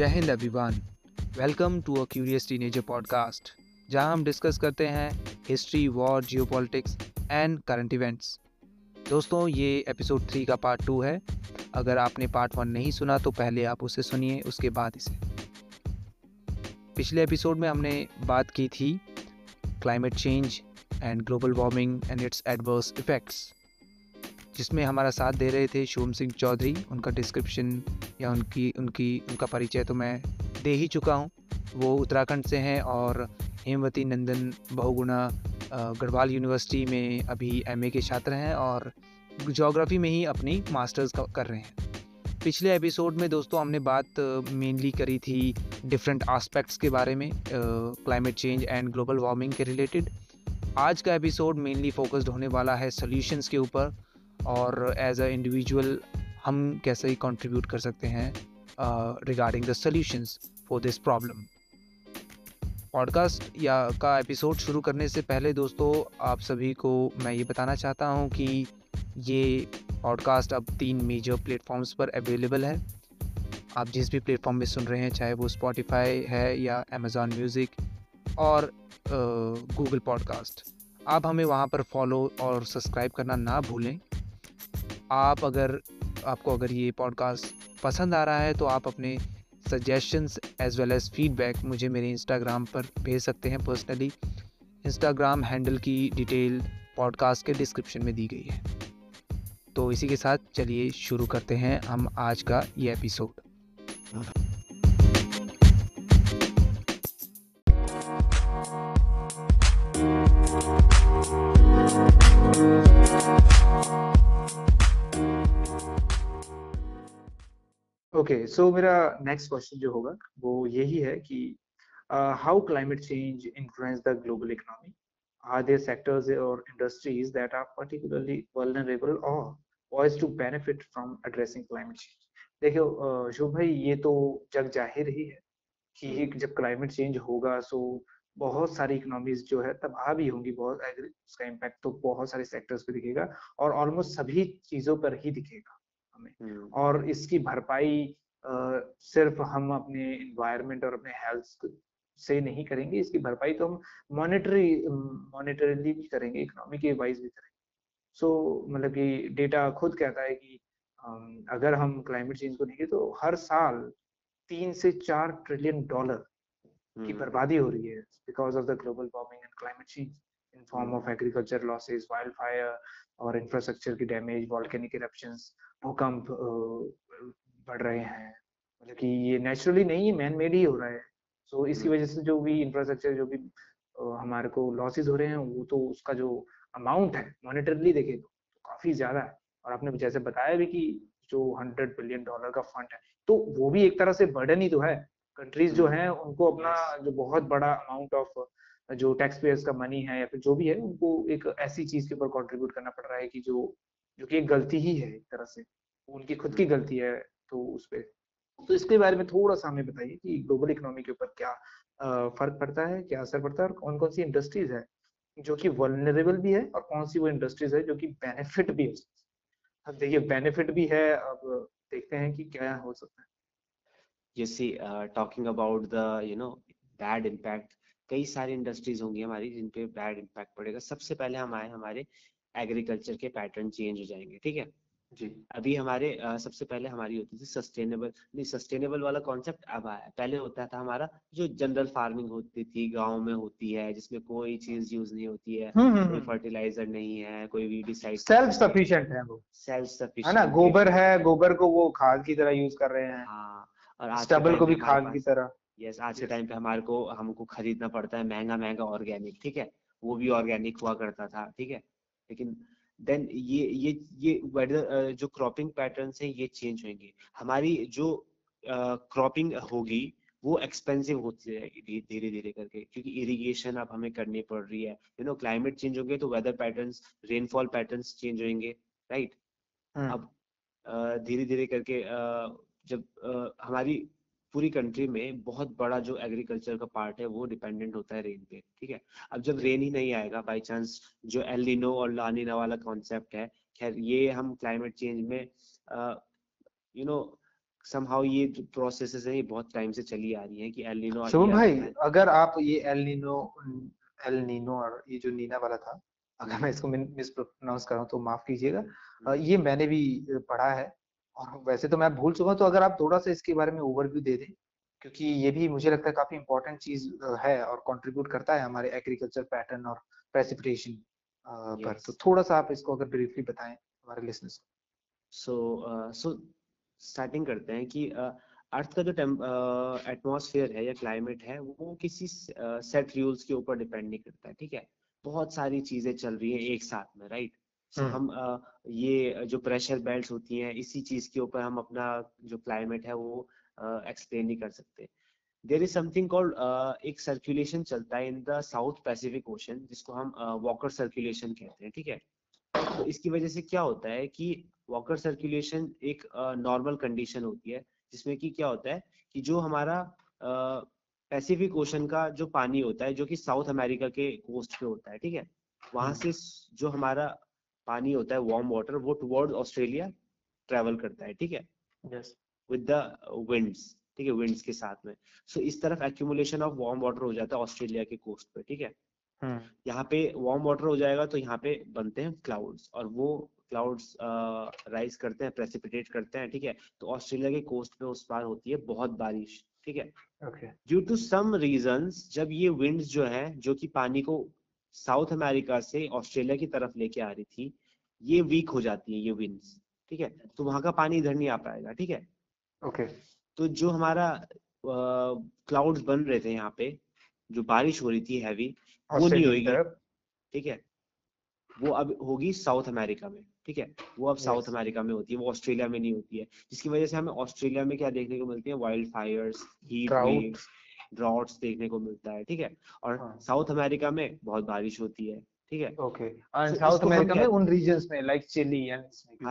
Jai Hind everyone. Welcome to a curious teenager podcast, जहाँ हम discuss करते हैं history, war, geopolitics and current events. दोस्तों, ये एपिसोड थ्री का पार्ट टू है। अगर आपने पार्ट वन नहीं सुना तो पहले आप उसे सुनिए, उसके बाद इसे। पिछले एपिसोड में हमने बात की थी climate change and global warming and its adverse effects. जिसमें हमारा साथ दे रहे थे शोम सिंह चौधरी। उनका डिस्क्रिप्शन या उनकी उनकी, उनका परिचय तो मैं दे ही चुका हूँ। वो उत्तराखंड से हैं और हेमवती नंदन बहुगुणा गढ़वाल यूनिवर्सिटी में अभी एमए के छात्र हैं और जोग्राफ़ी में ही अपनी मास्टर्स कर रहे हैं। पिछले एपिसोड में दोस्तों हमने बात मेनली करी थी डिफरेंट आस्पेक्ट्स के बारे में climate change and global warming के रिलेटेड आज का एपिसोड मेनली फोकस्ड होने वाला है सोल्यूशंस के ऊपर। और एज अ इंडिविजुअल हम कैसे ही कंट्रीब्यूट कर सकते हैं regarding the solutions for this problem podcast या का एपिसोड शुरू करने से पहले दोस्तों, आप सभी को मैं ये बताना चाहता हूँ कि ये पॉडकास्ट अब तीन मेजर प्लेटफॉर्म्स पर अवेलेबल है। आप जिस भी प्लेटफॉर्म में सुन रहे हैं, चाहे वो स्पॉटिफाई है या अमेज़ॉन म्यूज़िक और गूगल पॉडकास्ट आप हमें वहाँ पर फॉलो और सब्सक्राइब करना ना भूलें। आप अगर आपको अगर ये पॉडकास्ट पसंद आ रहा है तो आप अपने suggestions as well as feedback मुझे मेरे इंस्टाग्राम पर भेज सकते हैं पर्सनली इंस्टाग्राम हैंडल की डिटेल पॉडकास्ट के डिस्क्रिप्शन में दी गई है। तो इसी के साथ चलिए शुरू करते हैं हम आज का ये एपिसोड ओके सो मेरा नेक्स्ट क्वेश्चन जो होगा वो यही है कि how climate change influence the global economy are there sectors or industries that are particularly vulnerable or poised to benefit from addressing climate change? देखियो शुभ भाई ये तो जग ज़ाहिर ही है कि जब क्लाइमेट चेंज होगा सो बहुत सारी इकोनॉमीज जो है तबाह भी होंगी बहुत उसका इम्पैक्ट तो बहुत सारे सेक्टर्स पे दिखेगा और ऑलमोस्ट सभी चीज़ों पर ही दिखेगा हमें। हम्म। और इसकी भरपाई सिर्फ़ हम अपने इन्वायरमेंट और अपने हेल्थ से नहीं करेंगे इसकी भरपाई तो हम मॉनिटरी मॉनिटरली भी करेंगे इकोनॉमी के वाइज भी करेंगे सो so, मतलब कि डेटा खुद कहता है कि अगर हम क्लाइमेट चेंज को देखें तो हर साल तीन से चार ट्रिलियन डॉलर की हम्म। बर्बादी हो रही है because of the global warming and climate change in form of agriculture losses wild fire और इंफ्रास्ट्रक्चर की डैमेज वॉल्केनिक इरप्शंस भूकंप बढ़ रहे हैं। मतलब कि ये नेचुरली नहीं है मैन मेड ही हो रहा है। सो so, इसकी हम्म। वजह से जो भी इंफ्रास्ट्रक्चर जो भी हमारे को लॉसेज हो रहे हैं वो तो उसका जो अमाउंट है मॉनिटरली देखे तो, तो काफ़ी ज़्यादा है। और आपने जैसे बताया भी कि जो हंड्रेड बिलियन डॉलर का फंड है तो वो भी एक तरह से बर्डन ही तो है। कंट्रीज़ जो हम्म। है उनको अपना जो बहुत बड़ा अमाउंट ऑफ़ जो टैक्स पेयर्स का मनी है या फिर जो भी है उनको एक ऐसी चीज़ के ऊपर कंट्रीब्यूट करना पड़ रहा है कि जो जो कि एक गलती ही है एक तरह से। उनकी खुद की गलती है। तो उस पर तो इसके बारे में थोड़ा सा हमें बताइए कि ग्लोबल इकोनॉमी के ऊपर क्या फ़र्क पड़ता है क्या असर पड़ता है और कौन कौन सी इंडस्ट्रीज़ है जो कि वनरेबल भी है और कौन सी वो इंडस्ट्रीज़ है जो कि बेनिफिट भी है? अब देखिए बेनिफिट भी है अब देखते हैं कि क्या हो सकता है। You see uh, talking about the you know bad कई सारी इंडस्ट्रीज़ होंगी हमारी जिन पे बैड इम्पैक्ट पड़ेगा। सबसे पहले हम आए हमारे एग्रीकल्चर के पैटर्न चेंज हो जाएँगे ठीक है? जी। अभी हमारे आ, सबसे पहले हमारी होती थी सस्टेनेबल नहीं सस्टेनेबल वाला कॉन्सेप्ट अब आया। पहले होता था हमारा जो जनरल फ़ार्मिंग होती थी गाँव में होती है जिसमें कोई चीज़ यूज़ नहीं होती है। हम्म, हम्म, कोई फर्टिलाइज़र हम्म। नहीं है कोई वीडिसाइड सेल्फ सफिशिएंट है। वो। सेल्फ सफिशिएंट है ना? गोबर है गोबर को वो खाद की तरह यूज़ कर रहे हैं। हाँ और स्टबल को भी खाद की तरह। यस आज के टाइम पे हमारे को हमको खरीदना पड़ता है महँगा महँगा ऑर्गेनिक ठीक है? वो भी ऑर्गेनिक हुआ करता था ठीक है? लेकिन देन ये ये ये वेदर जो क्रॉपिंग पैटर्न है ये चेंज होंगे। हमारी जो क्रॉपिंग होगी वो एक्सपेंसिव होती जाएगी धीरे धीरे करके क्योंकि इरिगेशन अब हमें करनी पड़ रही है। यू नो क्लाइमेट चेंज होंगे तो weather patterns rainfall patterns change होंगे राइट हम्म। अब धीरे धीरे करके जब हमारी पूरी कंट्री में बहुत बड़ा जो एग्रीकल्चर का पार्ट है वो डिपेंडेंट होता है रेन पे ठीक है? अब जब रेन ही नहीं आएगा बाई चांस जो एलिनो और लानिना वाला कॉन्सेप्ट है खैर ये हम क्लाइमेट चेंज में यू नो समहाउ ये जो प्रोसेसेस है ये बहुत टाइम से चली आ रही है कि एल नीनो शुभम भाई अगर आप ये एल नीनो एल नीनो और ये जो नीना वाला था अगर मैं इसको मिस प्रोनाउंस कर रहा हूँ तो माफ़ कीजिएगा। हम्म। ये मैंने भी पढ़ा है और वैसे तो मैं भूल चुका तो अगर आप थोड़ा सा इसके बारे में ओवरव्यू दे दें क्योंकि ये भी मुझे लगता है काफ़ी इंपॉर्टेंट चीज़ है और कंट्रीब्यूट करता है हमारे एग्रीकल्चर पैटर्न और प्रेसिपिटेशन पर। तो थोड़ा सा आप इसको अगर ब्रीफली बताएँ हमारे लिसनर्स को। सो सो स्टार्टिंग करते हैं कि अर्थ का जो एटमॉस्फेयर है या क्लाइमेट है वो किसी सेट रूल्स के ऊपर डिपेंड नहीं करता है ठीक है? बहुत सारी चीज़ें चल रही है एक साथ में राइट। हम ये जो प्रेशर बेल्ट होती हैं इसी चीज़ के ऊपर हम अपना जो क्लाइमेट है वो एक्सप्लेन नहीं कर सकते। देर इज़ समथिंग कॉल्ड एक सर्कुलेशन चलता है in the South Pacific Ocean जिसको हम वॉकर सर्कुलेशन कहते हैं ठीक है? तो इसकी वजह से क्या होता है कि वॉकर सर्कुलेशन एक नॉर्मल uh, कंडीशन होती है जिसमें कि क्या होता है कि जो हमारा पैसिफिक uh, ओशन का जो पानी होता है जो कि साउथ अमेरिका के कोस्ट पे होता है ठीक है? वहाँ। से जो हमारा पानी होता है वार्म वाटर वो टुवर्ड ऑस्ट्रेलिया ट्रेवल करता है ठीक है? विद द विंड्स ठीक है विंड्स के साथ में। सो so, इस तरफ़ एक्यूमुलेशन ऑफ़ वार्म वाटर हो जाता है ऑस्ट्रेलिया के कोस्ट पे ठीक है? हम्म। यहाँ पे वार्म वाटर हो जाएगा तो यहाँ पे बनते हैं क्लाउड्स और वो क्लाउड्स राइज करते हैं प्रेसिपिटेट करते हैं ठीक है? तो ऑस्ट्रेलिया के कोस्ट पे उस बार होती है बहुत बारिश ठीक है? ड्यू टू सम रीजन जब ये विंड्स जो है जो कि पानी को साउथ अमेरिका से ऑस्ट्रेलिया की तरफ़ लेके आ रही थी ये वीक हो जाती है ये विंड्स ठीक है? तो वहाँ का पानी इधर नहीं आ पाएगा ठीक है? ओके तो जो हमारा क्लाउड्स बन रहे थे यहाँ पे जो बारिश हो रही थी हैवी वो नहीं होगी ठीक है? वो अब होगी साउथ अमेरिका में ठीक है? वो अब साउथ अमेरिका में होती है वो ऑस्ट्रेलिया में नहीं होती है जिसकी वजह से हमें ऑस्ट्रेलिया में क्या देखने को मिलती है? वाइल्ड फायर्स हीट ड्रॉट्स देखने को मिलता है ठीक है? और साउथ हाँ। अमेरिका में बहुत बारिश होती है ठीक है? ओके साउथ अमेरिका में उन रीजंस में लाइक चिली एंड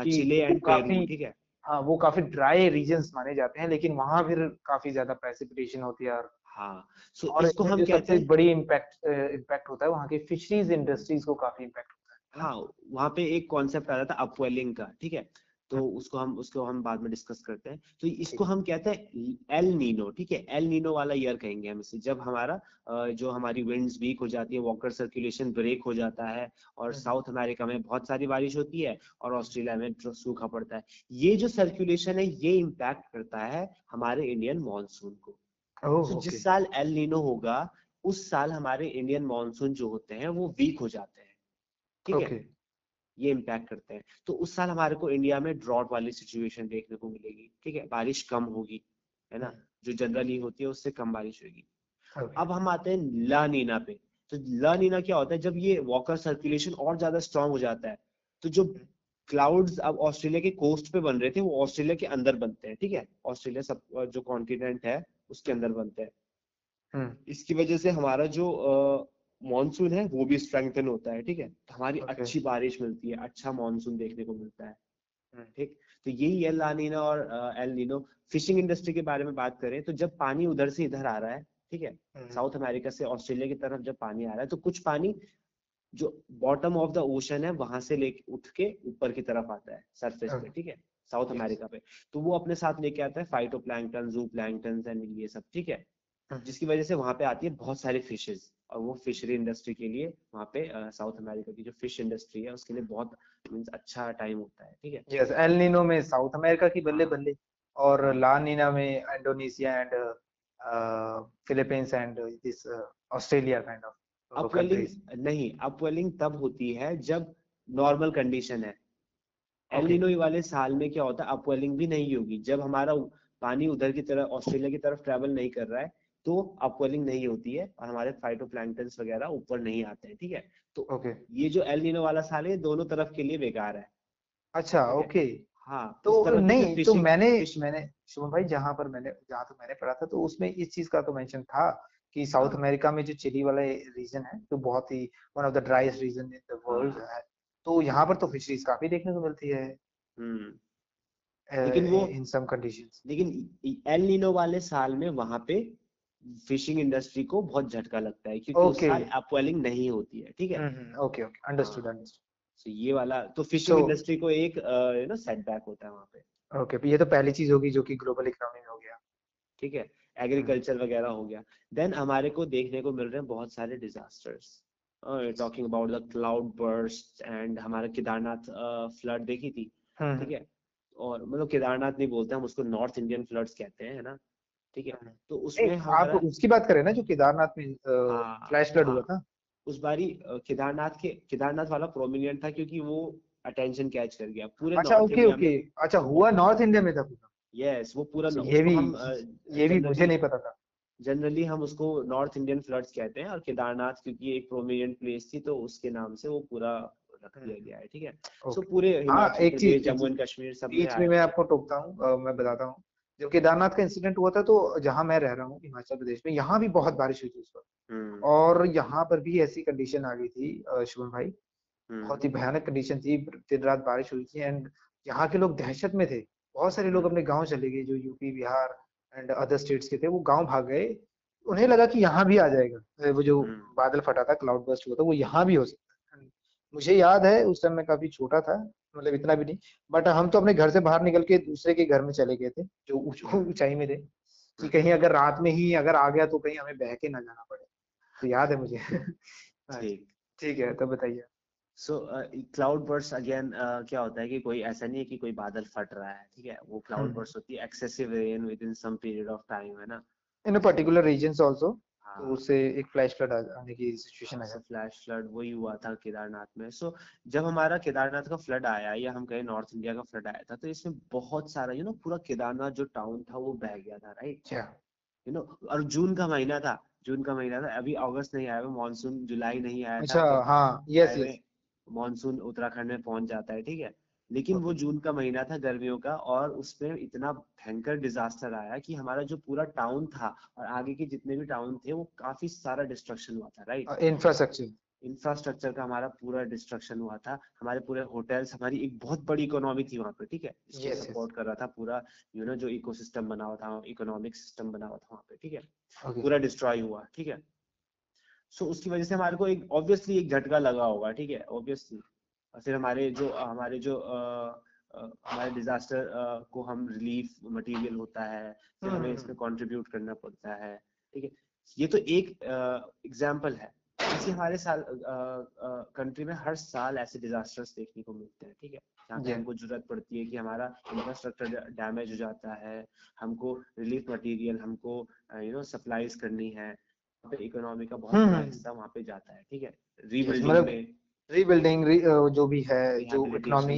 चिली एंड काफ़ी ठीक है? हाँ वो काफ़ी ड्राई रीजंस माने जाते हैं लेकिन वहाँ फिर काफ़ी ज़्यादा प्रेसिपिटेशन होती है और हाँ सो so, और इसको हम कहते हैं बड़ी इम्पैक्ट इम्पैक्ट होता है वहाँ के फिशरीज इंडस्ट्रीज़ को काफ़ी इम्पैक्ट होता है। हाँ वहाँ पे एक कॉन्सेप्ट आ रहा था अपवेलिंग का ठीक है? तो। उसको हम उसको हम बाद में डिस्कस करते हैं। तो इसको हम कहते हैं एल नीनो ठीक है? एल नीनो वाला ईयर कहेंगे हम इसे। जब हमारा जो हमारी विंड्स वीक हो जाती है वॉकर सर्कुलेशन ब्रेक हो जाता है और साउथ हाँ। अमेरिका में बहुत सारी बारिश होती है और ऑस्ट्रेलिया में सूखा पड़ता है ये जो सर्कुलेशन है ये इम्पैक्ट करता है हमारे इंडियन मानसून को। तो जिस साल एल नीनो होगा उस साल हमारे इंडियन मानसून जो होते हैं वो वीक हो जाते हैं। ठीक है? ये इम्पैक्ट करते हैं। तो उस साल हमारे को इंडिया में ड्रॉट वाली सिचुएशन देखने को मिलेगी ठीक है? बारिश कम होगी है ना? जो जनरली होती है उससे कम बारिश होगी। अब हम आते हैं ला नीना पे। तो ला नीना क्या होता है? जब ये वॉकर सर्कुलेशन और ज़्यादा स्ट्रॉन्ग हो जाता है तो जो क्लाउड्स अब ऑस्ट्रेलिया के कोस्ट पे बन रहे थे वो ऑस्ट्रेलिया के अंदर बनते हैं ठीक है? ऑस्ट्रेलिया सब जो कॉन्टिनेंट है उसके अंदर बनते हैं। हम्म। इसकी वजह से हमारा जो मानसून है वो भी स्ट्रेंथन होता है ठीक है? हमारी okay. अच्छी बारिश मिलती है अच्छा मानसून देखने को मिलता है हम्म। ठीक? तो यही एल लानीना और एल नीनो फिशिंग इंडस्ट्री के बारे में बात करें तो जब पानी उधर से इधर आ रहा है ठीक है? South hmm. अमेरिका से ऑस्ट्रेलिया की तरफ़ जब पानी आ रहा है तो कुछ पानी जो बॉटम ऑफ़ द ओशन है वहाँ से लेके उठ के ऊपर की तरफ़ आता है सरफेस पे ठीक है? साउथ अमेरिका पे। तो वो अपने साथ लेके आता है phytoplankton zooplankton and ये सब ठीक है? हम्म। जिसकी वजह से वहाँ पे आती है बहुत सारी फिशेज और वो फिशरी इंडस्ट्री के लिए वहाँ पे साउथ अमेरिका की जो फ़िश इंडस्ट्री है उसके लिए बहुत मींस अच्छा टाइम होता है ठीक है? यस एल नीनो में साउथ अमेरिका की बल्ले हाँ। बल्ले और ला नीना में Indonesia and Philippines and this Australia kind of upwelling नहीं अपवेलिंग तब होती है जब नॉर्मल कंडीशन है। एल नीनो वाले साल में क्या होता है अपवेलिंग भी नहीं होगी। जब हमारा पानी उधर की तरफ़ ऑस्ट्रेलिया की तरफ़ ट्रेवल नहीं कर रहा है तो अपवेलिंग नहीं होती है और हमारे फाइटोप्लैंक्टन्स वगैरह ऊपर नहीं आते हैं ठीक है? तो ओके ये जो एल नीनो वाला साल है दोनों तरफ़ के लिए बेकार है। अच्छा ओके हाँ? तो नहीं तो मैंने मैंने शुभम भाई जहाँ पर मैंने जहाँ तो मैंने पढ़ा था तो उसमें इस चीज़ का तो मेंशन था कि साउथ अमेरिका हाँ। में जो चिली वाला रीजन है तो बहुत ही one of the driest region in the world है। तो यहाँ पर तो फिशरीज काफ़ी देखने को मिलती है। हम्म। लेकिन वो इन सम कंडीशंस लेकिन एल नीनो वाले साल में वहाँ पे फिशिंग इंडस्ट्री को बहुत झटका लगता है क्योंकि okay. उस अपवेलिंग नहीं होती है ठीक है? ओके ओके अंडरस्टूड अंडरस्टूड ये वाला तो फिशिंग so, इंडस्ट्री को एक यू नो सेटबैक होता है वहाँ पे। ओके okay, ये तो पहली चीज़ होगी जो कि ग्लोबल इकोनॉमी में हो गया। ठीक है? एग्रीकल्चर वगैरह हो गया। देन हमारे को देखने को मिल रहे हैं बहुत सारे disasters talking about the cloud burst and हमारा केदारनाथ फ्लड देखी थी हम्म, ठीक है? और मतलब केदारनाथ नहीं बोलते हम उसको नॉर्थ इंडियन फ्लड्स कहते हैं है ना? ठीक है? हम्म। तो उसमें आप उसकी बात करें ना जो केदारनाथ में हाँ फ्लैश फ्लड हाँ हुआ था। उस बारी केदारनाथ के केदारनाथ वाला प्रोमिनेंट था क्योंकि वो अटेंशन कैच कर गया पूरे अच्छा ओके ओके अच्छा हुआ नॉर्थ इंडिया में था पूरा। यस वो पूरा अच्छा, ये भी ये भी मुझे नहीं पता था। जनरली हम उसको नॉर्थ इंडियन फ्लड्स कहते हैं और केदारनाथ क्योंकि एक प्रोमिनेंट प्लेस थी तो उसके नाम से वो पूरा रख दिया हम्म, गया है ठीक है? सो पूरे हाँ हिमाचल एक चीज़ जम्मू एंड कश्मीर सब बीच में मैं आपको टोकता हूँ मैं बताता हूँ। जब केदारनाथ का इंसिडेंट हुआ था तो जहाँ मैं रह रहा हूँ हिमाचल प्रदेश में यहाँ भी बहुत बारिश हुई थी उस वक्त। हम्म। और यहाँ पर भी ऐसी कंडीशन आ गई थी शुभम भाई। हम्म। बहुत ही भयानक कंडीशन थी दिन रात बारिश हुई थी एंड यहाँ के लोग दहशत में थे। बहुत सारे लोग हम्म। अपने गाँव चले गए जो UP Bihar and other states के थे वो गाँव भाग गए। उन्हें लगा कि यहाँ भी आ जाएगा। वो जो बादल फटा था क्लाउड बस्ट हुआ था वो यहाँ भी हो सकता है। मुझे याद है उस टाइम मैं काफ़ी छोटा था मतलब इतना भी नहीं। बट हम तो अपने घर से बाहर निकल के दूसरे के घर में चले गए थे जो ऊंचाई में थे कि हम्म, कहीं अगर रात में ही अगर आ गया तो कहीं हमें बह के ना जाना पड़े। तो याद है मुझे। हाँ ठीक। ठीक है तो बताइए। सो क्लाउड बर्स्ट अगेन क्या होता है कि कोई ऐसा नहीं है कि कोई बादल फट रहा है ठीक है? वो क्लाउड हम्म। बर्स्ट होती है excessive rain within some period of time है ना? In a particular regions also तो हाँ उससे एक फ्लैश फ्लड आने की सिचुएशन आ सो फ्लैश फ्लड वही हुआ था केदारनाथ में। सो जब हमारा केदारनाथ का फ्लड आया या हम कहें नॉर्थ इंडिया का फ्लड आया था तो इसमें बहुत सारा यू नो पूरा केदारनाथ जो टाउन था वो बह गया था राइट यू नो और जून का महीना था जून का महीना था अभी अगस्त नहीं आया मानसून जुलाई नहीं आया था अच्छा तब हाँ यस यस मानसून उत्तराखंड में पहुँच जाता है ठीक है? लेकिन वो जून का महीना था गर्मियों का और उसमें इतना भयंकर डिजास्टर आया कि हमारा जो पूरा टाउन था और आगे के जितने भी टाउन थे वो काफ़ी सारा डिस्ट्रक्शन हुआ था राइट इंफ्रास्ट्रक्चर इंफ्रास्ट्रक्चर का हमारा पूरा डिस्ट्रक्शन हुआ था। हमारे पूरे होटल्स हमारी एक बहुत बड़ी इकोनॉमी थी वहाँ पे ठीक है? इसको यस सपोर्ट कर रहा था पूरा यू नो जो इकोसिस्टम बना हुआ था इकोनॉमिक सिस्टम बना हुआ था वहाँ पे ठीक है? ओके पूरा डिस्ट्रॉय हुआ ठीक है? सो उसकी वजह से हमारे को एक ऑब्वियसली एक झटका लगा होगा ठीक है? ऑब्वियसली फिर हमारे जो हमारे जो अ, हमारे डिजास्टर को हम रिलीफ मटेरियल होता है फिर हमें इसमें कंट्रीब्यूट करना पड़ता है ठीक है? ये तो एक एग्ज़ाम्पल है। ऐसे हमारे साल कंट्री में हर साल ऐसे डिजास्टर्स देखने को मिलते हैं ठीक है? जहाँ पे हमको ज़रूरत पड़ती है कि हमारा इंफ्रास्ट्रक्चर डैमेज हो जाता है हमको रिलीफ मटेरियल हमको यू नो सप्लाईज करनी है इकोनॉमी का बहुत हम्म बड़ा हम्म। हिस्सा वहाँ पे जाता है ठीक है? रीबिल्डिंग मतलब में। रीबिल्डिंग री, जो भी है जो इकोनॉमी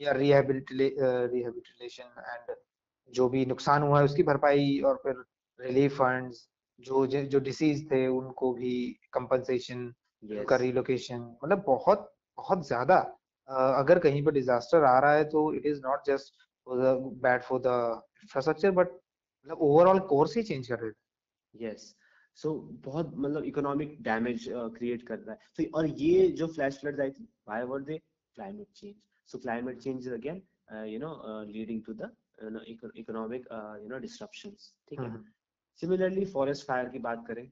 या रिहेबिलिटेशन एंड जो भी नुकसान हुआ है उसकी भरपाई और फिर रिलीफ फंड्स जो जो डिसीज थे उनको भी कंपनसेशन उनका यस रिलोकेशन मतलब बहुत बहुत ज़्यादा। अगर कहीं पर डिजास्टर आ रहा है तो it is not just bad for the infrastructure but मतलब ओवरऑल कोर्स ही चेंज कर देता यस सो so, बहुत मतलब इकोनॉमिक डैमेज क्रिएट कर रहा है। तो और ये जो फ्लैश फ्लड्स आई थी why were they climate change so climate change is again you know leading to the economic you know disruptions ठीक है? सिमिलरली फॉरेस्ट फायर की बात करें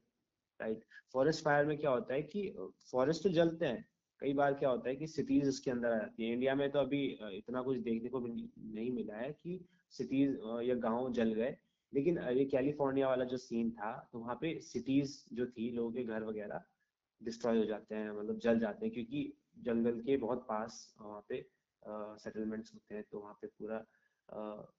राइट फॉरेस्ट फायर में क्या होता है कि फॉरेस्ट तो जलते हैं। कई बार क्या होता है कि सिटीज़ उसके अंदर आ जाती है। इंडिया में तो अभी इतना कुछ देखने को नहीं मिला है कि सिटीज़ या गाँव जल गए। लेकिन ये कैलिफ़ोर्निया वाला जो सीन था तो वहाँ पे सिटीज़ जो थी लोगों के घर वगैरह डिस्ट्रॉय हो जाते हैं मतलब जल जाते हैं क्योंकि जंगल के बहुत पास वहाँ पे सेटलमेंट्स होते हैं तो वहाँ पे पूरा अ,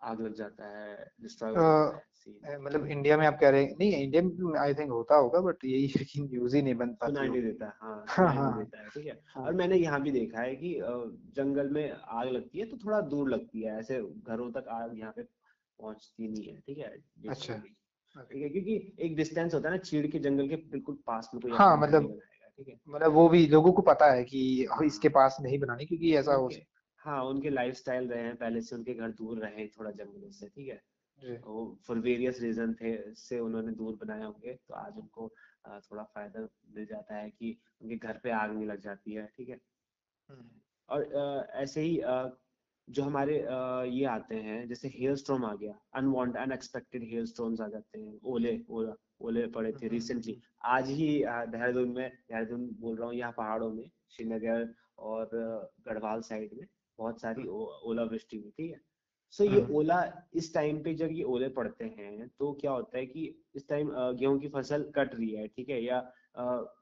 आग लग जाता है डिस्ट्रॉय अ, मतलब इंडिया में आप कह रहे हैं नहीं इंडिया में आई थिंक होता होगा बट यही है कि न्यूज़ ही नहीं बन पाती सुनाई नहीं देता हाँ हाँ हाँ। देता है ठीक है? हाँ। और मैंने यहाँ भी देखा है कि जंगल में आग लगती है तो थोड़ा दूर लगती है ऐसे घरों तक आग यहाँ पे पहुँचती नहीं है ठीक है? अच्छा। ठीक है क्योंकि एक डिस्टेंस होता है ना चीड़ के जंगल के बिल्कुल पास में कोई हाँ मतलब है? मतलब वो भी लोगों को पता है कि हाँ इसके पास नहीं बनानी क्योंकि ऐसा हो उनके हाँ उनके लाइफस्टाइल रहे हैं पहले से उनके घर दूर रहे थोड़ा जंगलों से ठीक है? वो फॉर वेरियस रीजन थे से उन्होंने दूर बनाए होंगे तो आज उनको थोड़ा फ़ायदा मिल जाता है कि उनके घर पे आग नहीं लग जाती है ठीक है? हम्म, और ऐसे ही जो हमारे ये आते हैं जैसे हेयर स्ट्रोम आ गया अनवांट अनएक्सपेक्टेड हेयर स्टॉर्म्स आ जाते हैं ओले ओला ओले पड़े थे हम्म, रिसेंटली आज ही देहरादून में देहरादून बोल रहा हूँ यहाँ पहाड़ों में श्रीनगर और गढ़वाल साइड में बहुत सारी हम्म, ओलावृष्टि हुई ठीक है? सो ये हम्म। ओला इस टाइम पे जब ये ओले पड़ते हैं तो क्या होता है कि इस टाइम गेहूँ की फ़सल कट रही है ठीक है? या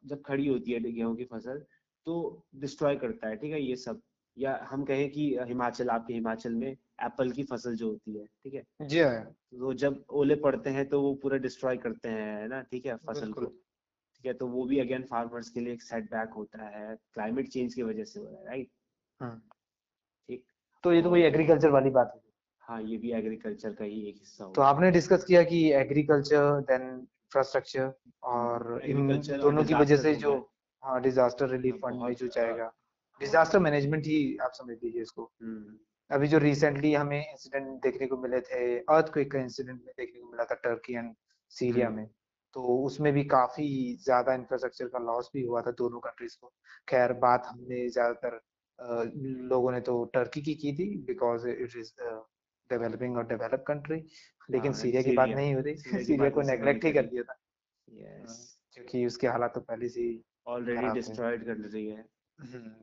जब खड़ी होती है गेहूँ की फ़सल तो डिस्ट्रॉय करता है ठीक है? ये सब। या हम कहें कि हिमाचल आपके हिमाचल में एप्पल की फ़सल जो होती है ठीक है? जी हाँ। तो जब ओले पड़ते हैं तो वो पूरा डिस्ट्रॉय करते हैं ना ठीक है फ़सल को। ठीक है तो वो भी अगेन फार्मर्स के लिए एक सेटबैक होता है क्लाइमेट चेंज की वजह से हो रहा है राइट? हम्म। ठीक। तो ये तो कोई एग्रीकल्चर वाली बात है। हाँ ये भी एग्रीकल्चर का ही एक हिस्सा तो आपने डिस्कस किया कि एग्रीकल्चर देन इंफ्रास्ट्रक्चर और इन दोनों की वजह से जो हाँ डिजास्टर रिलीफ हाँ, फंड में जो जाएगा। डिजास्टर मैनेजमेंट ही आप समझ लीजिए इसको। हम्म। अभी जो रिसेंटली हमें इंसिडेंट देखने को मिले थे अर्थक्वेक का इंसिडेंट में देखने को मिला था टर्की एंड सीरिया। में। तो उसमें भी काफ़ी ज़्यादा इंफ्रास्ट्रक्चर का लॉस भी हुआ था दोनों कंट्रीज़ को। खैर बात हमने ज़्यादातर लोगों ने तो टर्की की की थी बिकॉज़ इट इज़ डेवलपिंग और डेवलप कंट्री लेकिन हाँ, सीरिया की बात नहीं हो रही। सीरिया की नेग्लेक्ट ही कर दिया था। क्योंकि उसके हालात तो पहले से ऑलरेडी डिस्ट्रॉयड कर रही है।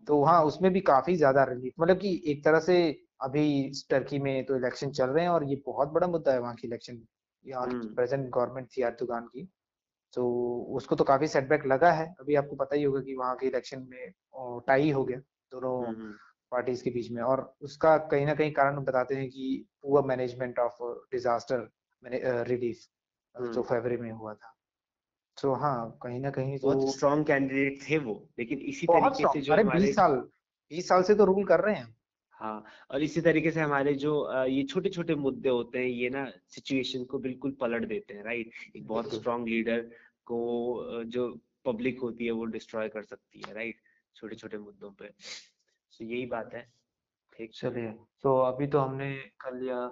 तो हाँ उसमें भी काफ़ी ज़्यादा रिलीफ मतलब कि एक तरह से अभी टर्की में तो इलेक्शन चल रहे हैं और ये बहुत बड़ा मुद्दा है वहाँ की इलेक्शन हम्म। प्रेजेंट गवर्नमेंट थी एर्दोगान की तो उसको तो काफ़ी सेटबैक लगा है अभी आपको पता ही होगा कि वहाँ के इलेक्शन में टाई हो गया दोनों हम्म, पार्टीज़ के बीच में और उसका कहीं ना कहीं कारण बताते हैं कि poor management of disaster relief जो हम्म। फरवरी में हुआ था तो हाँ कहीं ना कहीं तो बहुत स्ट्रॉन्ग कैंडिडेट थे वो लेकिन इसी तरीके से जो अरे बीस साल बीस साल से तो रूल कर रहे हैं। हाँ और इसी तरीके से हमारे जो ये छोटे छोटे मुद्दे होते हैं ये ना सिचुएशन को बिल्कुल पलट देते हैं राइट एक बहुत। स्ट्रांग लीडर को जो पब्लिक होती है वो डिस्ट्रॉय कर सकती है राइट छोटे छोटे मुद्दों पे। तो यही बात है। ठीक। चलिए तो अभी तो हमने कर लिया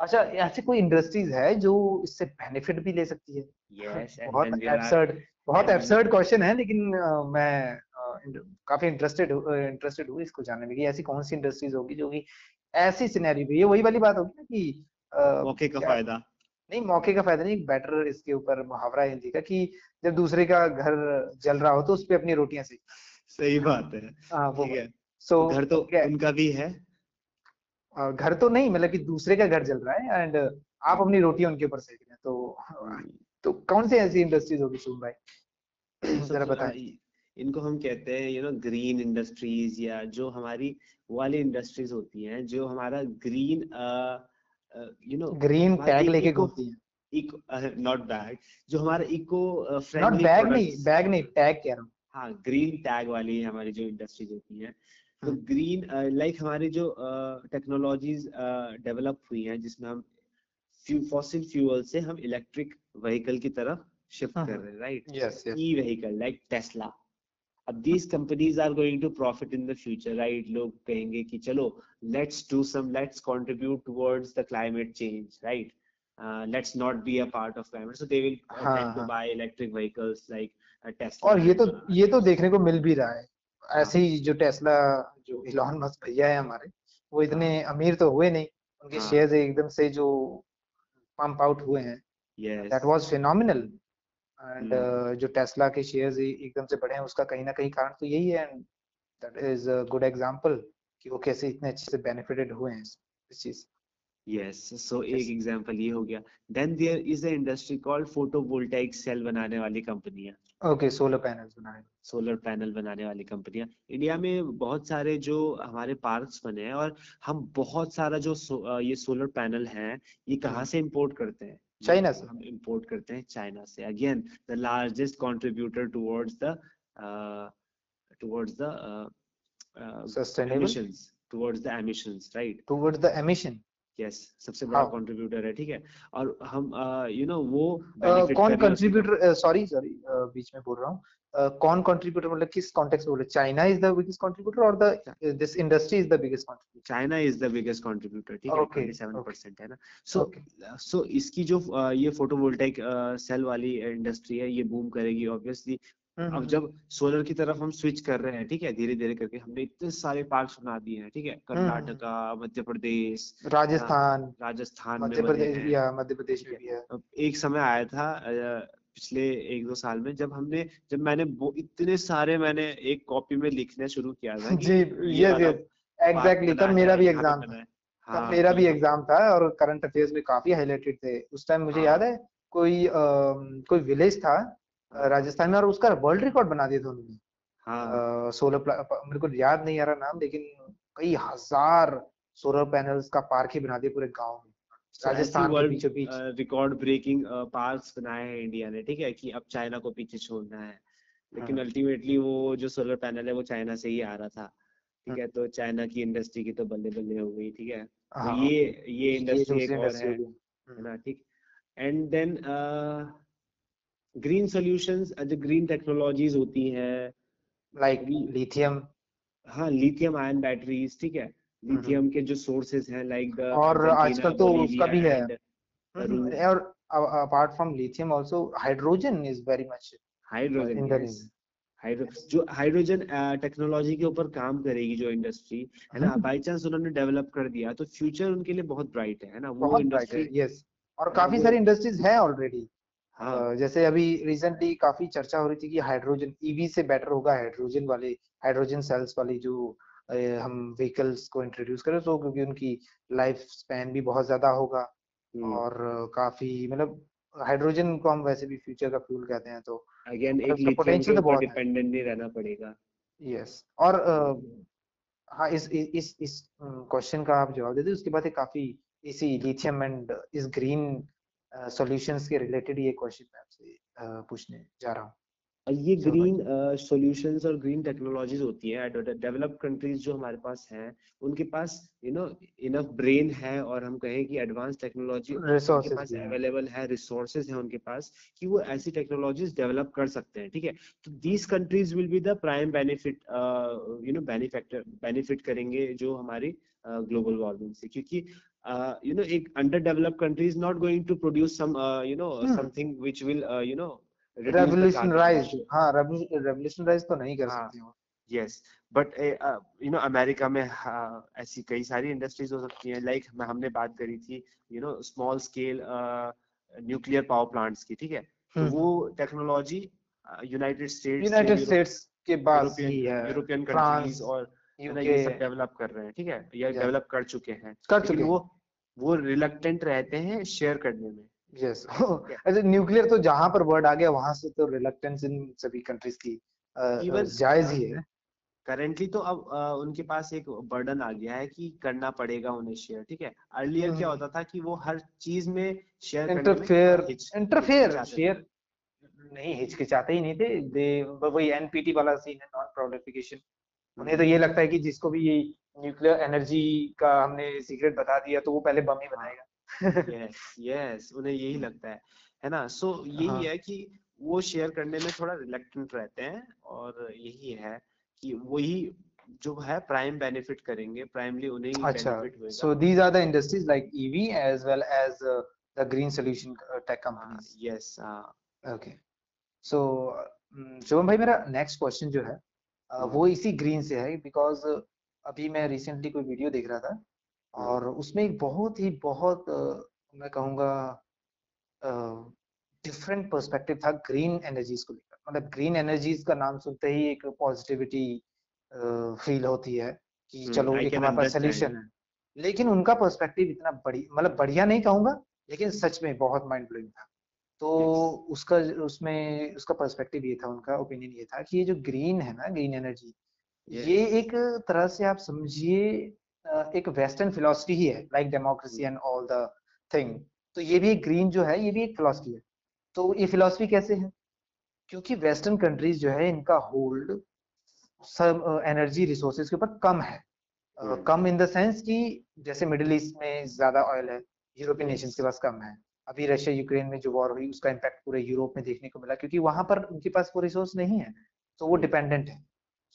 अच्छा ऐसी कोई इंडस्ट्रीज़ है जो इससे बेनिफिट भी ले सकती है? यस बहुत एब्सर्ड बहुत एब्सर्ड क्वेश्चन है लेकिन अ, मैं इंड- काफ़ी इंटरेस्टेड इंटरेस्टेड हूँ इसको जानने में कि ऐसी कौन सी इंडस्ट्रीज़ होगी जो कि ऐसी सिनेरियो पे ये वही वाली बात होगी ना कि मौके का फ़ायदा। नहीं मौके का फ़ायदा नहीं एक बेटर इसके ऊपर मुहावरा है हिंदी का कि जब दूसरे का घर जल रहा हो तो उस पे अपनी रोटियाँ सेक। सही बात है हाँ वो ठीक है। सो घर तो क्या- उनका भी है घर तो नहीं मतलब कि दूसरे का घर जल रहा है एंड आप अपनी रोटियाँ उनके ऊपर सेक रहे हैं। तो तो कौन सी ऐसी इंडस्ट्रीज़ होगी शुभ भाई? जरा आ, इनको हम कहते हैं यू नो ग्रीन इंडस्ट्रीज़ या जो हमारी वाली इंडस्ट्रीज़ होती हैं जो हमारा green you know green tag लेके घूमती हैं। इको नॉट बैग जो हमारा इको फ्रेंडली नॉट बैग नहीं बैग नहीं टैग कह रहा हूँ। हाँ ग्रीन टैग वाली हमारी जो इंडस्ट्रीज़ होती हैं तो ग्रीन लाइक हमारी जो टेक्नोलॉजीज़ डेवलप हुई हैं जिसमें हम फॉसिल फ्यूअल से हम इलेक्ट्रिक व्हीकल की तरफ़ शिफ्ट हाँ, कर हाँ। रहे हैं right e vehicle like Tesla अब these companies are going to profit in the future right लोग कहेंगे कि चलो let's do some let's contribute towards the climate change right let's not be a part of climate so they will to buy electric vehicles like Tesla और ये तो ये तो देखने को मिल भी रहा है। ऐसे ही जो टेस्ला जो इलॉन मस्क भैया है हमारे वो इतने अमीर तो हुए नहीं। उनके हाँ। शेयर्स एकदम से जो पंप आउट हुए हैं। That was phenomenal and. जो टेस्ला के शेयर्स एकदम से बढ़े हैं उसका कहीं ना कहीं कारण तो यही है। And that is a good example कि वो कैसे इतने अच्छे से बेनिफिटेड हुए हैं इस चीज़। Yes so Yes. एक एग्जांपल ये हो गया। Then there is a industry called photovoltaic cell बनाने वाली कंपनियाँ ओके सोलर पैनल्स बनाने सोलर पैनल बनाने वाली कंपनियाँ इंडिया में बहुत सारे जो हमारे पार्क्स बने हैं और हम बहुत सारा जो सो, ये सोलर पैनल है ये कहाँ हम्म। से इंपोर्ट करते हैं? चाइना से। हम इंपोर्ट करते हैं चाइना से। Again the largest contributor towards the towards the sustainable towards the emissions right? Towards the emission yes सबसे बड़ा? कंट्रीब्यूटर है ठीक है? और हम यू नो वो Uh, कौन हैं। कंट्रीब्यूटर सॉरी सॉरी बीच में बोल रहा हूँ। uh, कौन कंट्रीब्यूटर मतलब किस कॉन्टेक्स्ट में बोले China is the biggest contributor और the this industry is the biggest contributor China is the biggest contributor ठीक है? Okay, 27 परसेंट है ना? सो Okay. सो इसकी जो uh, ये फोटोवोल्टाइक सेल वाली इंडस्ट्री है ये बूम करेगी ऑब्वियसली अब जब सोलर की तरफ़ हम स्विच कर रहे हैं ठीक है धीरे धीरे करके हमने इतने सारे पार्क बना दिए हैं ठीक है कर्नाटका मध्य प्रदेश राजस्थान। राजस्थान मध्य प्रदेश हैं या मध्य प्रदेश में भी है। एक समय आया था पिछले एक दो साल में जब हमने जब मैंने वो इतने सारे मैंने एक कॉपी में लिखना शुरू किया था जी ये यस यस एग्जैक्टली तब मेरा भी एग्ज़ाम था। है। हाँ, मेरा भी एग्ज़ाम था और करंट अफेयर्स में काफ़ी हाईलाइटेड थे। उस टाइम मुझे हाँ, याद है कोई आ, कोई विलेज था हाँ। राजस्थान में और उसका वर्ल्ड रिकॉर्ड बना दिया था उन्होंने। हाँ। सोलर मेरे को याद नहीं आ रहा नाम लेकिन कई हज़ार सोलर पैनल्स का पार्क ही बना दिया पूरे गाँव में। राजस्थान के बीचों बीच रिकॉर्ड ब्रेकिंग पार्क्स बनाए हैं इंडिया ने ठीक है कि अब चाइना को पीछे छोड़ना है। लेकिन अल्टीमेटली हाँ। वो जो सोलर पैनल है वो चाइना से ही आ रहा था ठीक है। तो चाइना की इंडस्ट्री की तो बल्ले बल्ले हो गई ठीक है। तो हाँ, ये ये इंडस्ट्री एक और है ना ठीक। एंड देन ग्रीन सॉल्यूशंस जो ग्रीन टेक्नोलॉजीज़ होती हैं लाइक लिथियम हाँ लिथियम आयन बैटरीज ठीक है? लिथियम हम्म। के जो सोर्सेज हैं लाइक और आजकल तो उसका भी है। हम्म, और apart from lithium also hydrogen is very much hydrogen जो हाइड्रोजन टेक्नोलॉजी के ऊपर काम करेगी जो इंडस्ट्री है ना? बाई चांस उन्होंने डेवलप कर दिया तो फ्यूचर उनके लिए बहुत ब्राइट है ना? वो इंडस्ट्री यस और काफ़ी सारी इंडस्ट्रीज़ है ऑलरेडी हाँ. जैसे अभी रिसेंटली काफ़ी चर्चा हो रही थी कि हाइड्रोजन ईवी से बेटर होगा हाइड्रोजन वाले हाइड्रोजन सेल्स वाली जो हम व्हीकल्स को इंट्रोड्यूस करें तो क्योंकि उनकी लाइफ स्पैन भी बहुत ज़्यादा होगा। हम्म। और काफ़ी मतलब हाइड्रोजन को हम वैसे भी फ्यूचर का फ्यूल कहते हैं तो अगेन एक पोटेंशियल तो बहुत डिपेंडेंट नहीं रहना पड़ेगा। यस और हाँ इस इस इस क्वेश्चन का आप जवाब दे देते उसके बाद एक काफ़ी इसी लिथियम एंड इस ग्रीन सॉल्यूशंस के रिलेटेड ये क्वेश्चन मैं आपसे पूछने जा रहा हूँ। ये ग्रीन सॉल्यूशंस और ग्रीन टेक्नोलॉजीज़ होती है डेवलप्ड कंट्रीज़ जो हमारे पास हैं उनके पास यू नो इनफ ब्रेन है और हम कहें कि एडवांस टेक्नोलॉजी उनके पास अवेलेबल है। रिसोर्सेज है उनके पास कि वो ऐसी टेक्नोलॉजीज़ डेवलप कर सकते हैं ठीक है? तो these countries will be the prime benefit you know benefactor benefit करेंगे जो हमारी ग्लोबल वार्मिंग से क्योंकि यू नो एक under developed country is not going to produce some you know something which will you know revolutionise हाँ revolutionise तो नहीं कर हाँ, सकते हो yes but you know America में uh, ऐसी कई सारी इंडस्ट्रीज़ हो सकती हैं। लाइक like, हमने बात करी थी you know small scale nuclear power plants की ठीक है? तो हम्म। वो technology United States United States के बाद यूरोपियन कंट्रीज़ और ये सब डेवलप कर रहे हैं ठीक है? या डेवलप कर चुके हैं। कर चुके वो वो रिलक्टेंट रहते हैं शेयर करने में। यस अच्छा न्यूक्लियर तो जहाँ पर वर्ड आ गया वहाँ से तो रिलक्टेंस इन सभी कंट्रीज़ की जायज़ ही है करेंटली तो अब आ, उनके पास एक बर्डन आ गया है कि करना पड़ेगा उन्हें शेयर ठीक है? अर्लियर क्या हम्म। होता था कि वो हर चीज़ में शेयर इंटरफेयर इंटरफेयर शेयर नहीं हिचकिचाते ही नहीं थे। दे वही एनपीटी वाला सीन है नॉन प्रोलिफिकेशन उन्हें तो ये लगता है कि जिसको भी ये न्यूक्लियर एनर्जी का हमने सीक्रेट बता दिया तो वो पहले बम ही बनाएगा। यस यस उन्हें यही लगता है है ना? सो so, यही हाँ. है कि वो शेयर करने में थोड़ा रिलेक्टेंट रहते हैं और यही है कि वही जो है प्राइम बेनिफिट करेंगे प्राइमली उन्हें ही अच्छा so these are the industries like EV as well as the green solution tech companies yes okay so Shubham भाई मेरा नेक्स्ट क्वेश्चन जो है वो हाँ। इसी ग्रीन से है बिकॉज़ अभी मैं रिसेंटली कोई वीडियो देख रहा था और उसमें एक बहुत ही बहुत मैं कहूँगा डिफरेंट पर्सपेक्टिव था ग्रीन एनर्जीज को लेकर। मतलब ग्रीन एनर्जीज का नाम सुनते ही एक पॉजिटिविटी फील होती है कि हम्म, चलो एक हमारे पास सोल्यूशन है। लेकिन उनका पर्सपेक्टिव इतना बड़ी मतलब बढ़िया नहीं कहूँगा लेकिन सच में बहुत माइंड ब्लोइंग था। तो उसका उसमें उसका पर्सपेक्टिव ये था उनका ओपिनियन ये था कि ये जो ग्रीन है ना ग्रीन एनर्जी ये एक तरह से आप समझिए एक वेस्टर्न फिलोसफी ही है like democracy and all the thing तो ये भी एक ग्रीन जो है ये भी एक फिलोसफी है। तो ये फिलोसफी कैसे है? क्योंकि वेस्टर्न कंट्रीज़ जो है इनका होल्ड सब एनर्जी रिसोर्सेज के ऊपर कम है। uh, कम इन द सेंस कि जैसे मिडिल ईस्ट में ज़्यादा ऑयल है यूरोपियन नेशंस के पास कम है। अभी रशिया यूक्रेन में जो वॉर हुई उसका इम्पैक्ट पूरे यूरोप में देखने को मिला क्योंकि वहाँ पर उनके पास वो रिसोर्स नहीं है तो वो डिपेंडेंट है।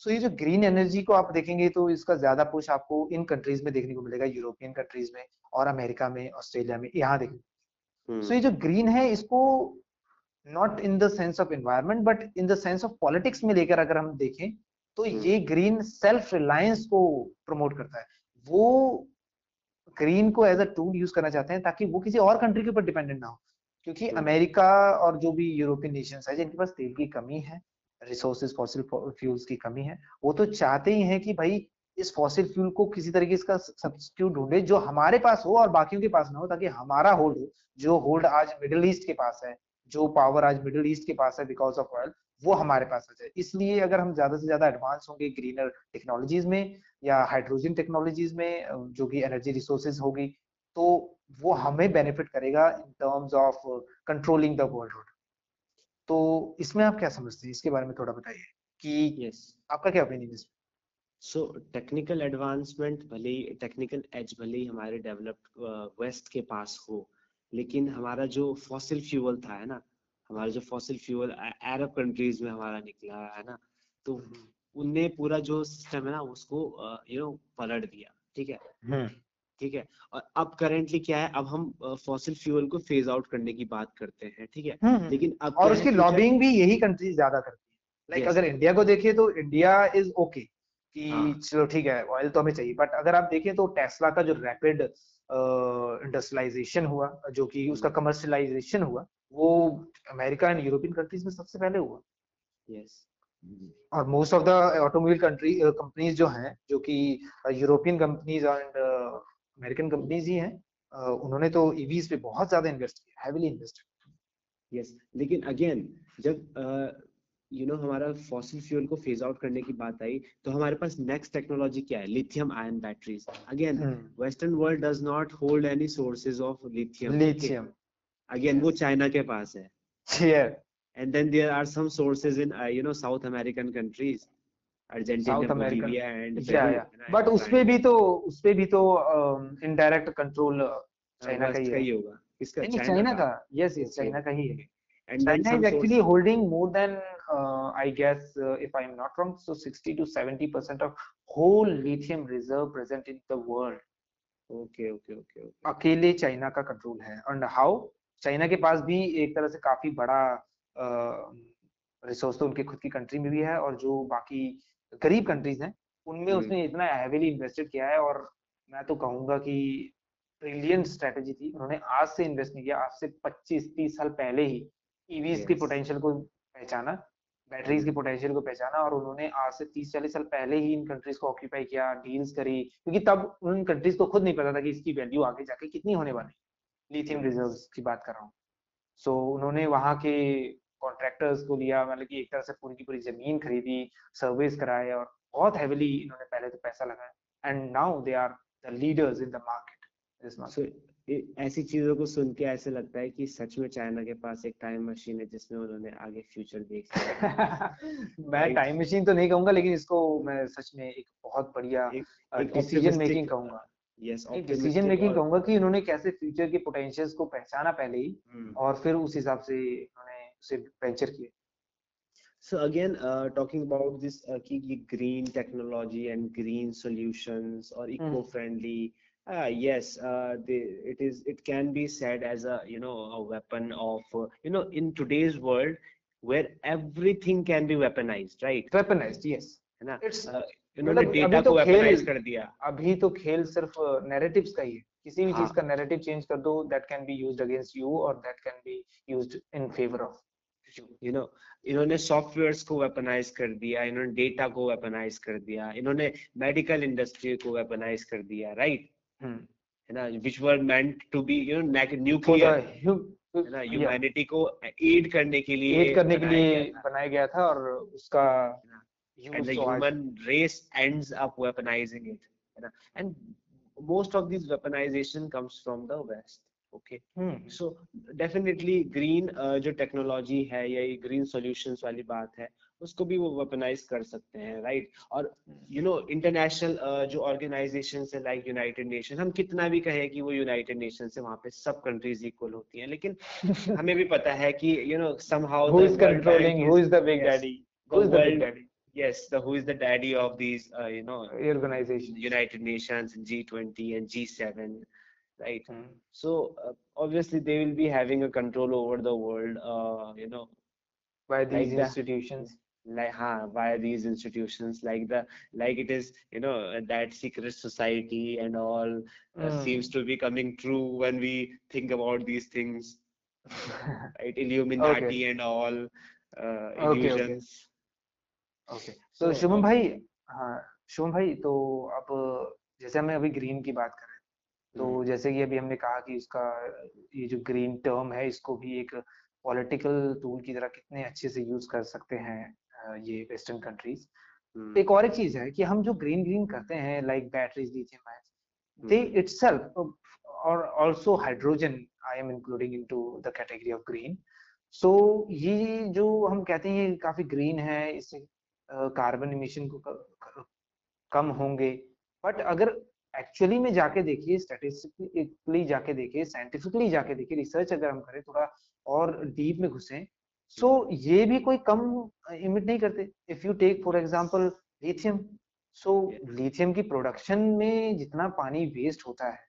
सो ये जो ग्रीन एनर्जी को आप देखेंगे तो इसका ज़्यादा पुश आपको इन कंट्रीज़ में देखने को मिलेगा यूरोपियन कंट्रीज़ में और अमेरिका में ऑस्ट्रेलिया में यहाँ देखेंगे सो ये जो ग्रीन है इसको not in the sense of environment but in the sense of politics में लेकर अगर हम देखें तो हम्म। ये ग्रीन सेल्फ रिलायंस को प्रमोट करता है। वो ग्रीन को एज अ टूल यूज़ करना चाहते हैं ताकि वो किसी और कंट्री के ऊपर डिपेंडेंट ना हो। क्योंकि अमेरिका और जो भी यूरोपियन नेशन है जिनके पास तेल की कमी है रिसोर्सेज फॉसिल फ्यूल्स की कमी है वो तो चाहते ही हैं कि भाई इस फॉसिल फ्यूल को किसी तरीके इसका सब्सिट्यूट ढूंढे जो हमारे पास हो और बाकियों के पास ना हो ताकि हमारा होल्ड हो जो होल्ड आज मिडिल ईस्ट के पास है जो पावर आज मिडिल ईस्ट के पास है बिकॉज़ ऑफ़ ऑयल वो हमारे पास आ जाए। इसलिए अगर हम ज़्यादा से ज़्यादा एडवांस होंगे ग्रीनर टेक्नोलॉजीज़ में या हाइड्रोजन टेक्नोलॉजीज़ में जो कि एनर्जी रिसोर्सेज होगी तो वो हमें बेनिफिट करेगा in terms of controlling the world तो इसमें आप क्या समझते हैं? इसके बारे में थोड़ा बताइए कि yes. आपका क्या ओपिनियन है सो टेक्निकल एडवांसमेंट भले ही टेक्निकल एज भले ही हमारे डेवलप्ड वेस्ट के पास हो लेकिन हमारा जो फॉसिल फ्यूल था है ना हमारा जो फॉसिल फ्यूल अरब कंट्रीज़ में हमारा निकला है ना? तो हम्म। उनने पूरा जो सिस्टम है ना उसको यू नो पलट दिया ठीक है? हम्म। ठीक है? और अब करेंटली क्या है? अब हम फॉसिल फ्यूल को फ़ेज़ आउट करने की बात करते हैं ठीक है? हम्म, लेकिन अब और उसकी लॉबिंग भी यही कंट्री ज़्यादा करती है। लाइक अगर इंडिया को देखें तो इंडिया इज़ ओके कि हाँ। चलो ठीक है ऑयल तो हमें चाहिए बट अगर आप देखें तो टेस्ला का जो रैपिड इंडस्ट्रियलाइजेशन हुआ जो कि उसका कमर्शियलाइजेशन हुआ वो अमेरिका एंड यूरोपियन कंट्रीज़ में सबसे पहले हुआ। यस और most of the automobile country companies जो हैं जो कि European companies and American companies ही हैं uh, उन्होंने तो ईवीज पे बहुत ज़्यादा इन्वेस्ट किया हेवीली इन्वेस्ट यस लेकिन अगेन जब यू नो know, हमारा फॉसिल फ्यूल को फ़ेज़ आउट करने की बात आई तो हमारे पास नेक्स्ट टेक्नोलॉजी क्या है? Lithium ion batteries again western world does not hold any sources of lithium lithium again वो चाइना के पास है yeah. and then there are some sources in uh, you know south american countries Argentina Bolivia and yeah, yeah. But उसपे भी तो उसपे भी तो इनडायरेक्ट कंट्रोल चाइना का ही होगा किसका चाइना का यस यस चाइना का ही है and China is actually holding more than uh, I guess uh, if I'm not wrong so 60 to 70 percent of whole lithium reserve present in the world okay okay okay, okay. अकेले China का control है and how China के पास भी एक तरह से काफ़ी बड़ा रिसोर्स तो उनके खुद की कंट्री में भी है और जो बाकी गरीब कंट्रीज़ हैं उनमें उसने इतना हैवीली इन्वेस्टेड किया है और मैं तो कहूँगा कि ब्रिलियंट स्ट्रेटेजी थी। उन्होंने आज से इन्वेस्ट नहीं किया आज से 25-30 साल पहले ही ईवीज yes. की पोटेंशियल को पहचाना बैटरीज के पोटेंशियल को पहचाना और उन्होंने आज से 30-40 साल पहले ही इन कंट्रीज़ को ऑक्यूपाई किया डील्स करी क्योंकि तब उन कंट्रीज़ को खुद नहीं पता था कि इसकी वैल्यू आगे जाके कितनी होने वाली लिथियम रिजर्व्स की बात कर रहा हूँ। सो so, उन्होंने वहाँ के कॉन्ट्रैक्टर्स को लिया मतलब कि एक तरह से पूरी की पूरी ज़मीन खरीदी सर्विस कराए और बहुत हैविली इन्होंने पहले तो पैसा लगाया। And now they are the leaders in the market ऐसी चीज़ों को सुन के ऐसे लगता है कि सच में चाइना के पास एक टाइम मशीन है जिसमें उन्होंने आगे फ्यूचर देख मैं टाइम मशीन तो नहीं कहूँगा लेकिन इसको मैं सच में एक बहुत बढ़िया डिसीज़न मेकिंग कहूँगा। यस डिसीज़न मेकिंग कहूँगा कि उन्होंने कैसे फ्यूचर के पोटेंशियल्स को पहचाना पहले ही hmm. और फिर उस हिसाब से उन्होंने उसे वेंचर किया So again, uh, talking about this uh, green technology and green solutions or hmm. eco-friendly, mm. uh, yes, uh, they, it is. It can be said as a you know a weapon of uh, you know in today's world where everything can be weaponized, right? Weaponized, yes. It's uh, इन्होंने data मतलब को weaponise कर दिया। अभी तो खेल सिर्फ़ narratives का ही है। किसी भी हाँ. चीज़ का नैरेटिव चेंज कर दो that can be used against you और that can be used in favour of you know इन्होंने सॉफ्टवेयर्स को वेपनाइज कर दिया इन्होंने डेटा को वेपनाइज कर दिया इन्होंने मेडिकल इंडस्ट्री को वेपनाइज कर दिया राइट हम्म। है ना which were meant to be you know nuclear humanity को एड करने के लिए एड करने के लिए बनाया गया था और उसका and the human race ends up weaponizing it. and most of this weaponization comes from the west okay? So definitely green uh, जो टेक्नोलॉजी है या ये ग्रीन सॉल्यूशंस वाली बात है उसको भी वो वेपनाइज कर सकते हैं राइट और यू नो इंटरनेशनल जो ऑर्गेनाइजेशन है लाइक यूनाइटेड नेशन हम कितना भी कहें कि वो यूनाइटेड नेशन से वहाँ पे सब कंट्रीज़ इक्वल होती हैं लेकिन हमें भी पता है कि you know somehow who is controlling who is the big daddy who is the big daddy yes the who is the daddy of these uh, you know organizations united nations g20 and g7 right hmm. so uh, obviously they will be having a control over the world uh, you know by these like institutions the, like huh, by these institutions like the like it is you know that secret society and all mm. seems to be coming true when we think about these things right illuminati okay. and all uh, illusions okay, okay. Okay तो शुभम भाई हाँ शुभम भाई तो अब जैसे हमें अभी green की बात करें तो हम्म, जैसे कि अभी हमने कहा कि उसका ये जो ग्रीन टर्म है इसको भी एक पॉलिटिकल टूल की तरह कितने अच्छे से यूज़ कर सकते हैं ये वेस्टर्न कंट्रीज़ हम्म, एक और एक चीज़ है कि हम जो ग्रीन ग्रीन करते हैं like batteries lithium ions they itself और also hydrogen I am including into the category of green so ये जो हम कहते हैं ये काफ़ी ग्रीन है इससे कार्बन इमिशन को कम होंगे। बट अगर एक्चुअली में जाके देखिए स्टैटिस्टिकली जाके देखिए साइंटिफिकली जाके देखिए रिसर्च अगर हम करें थोड़ा और डीप में घुसे सो so, ये भी कोई कम इमिट नहीं करते। If you take for example lithium so lithium की प्रोडक्शन में जितना पानी वेस्ट होता है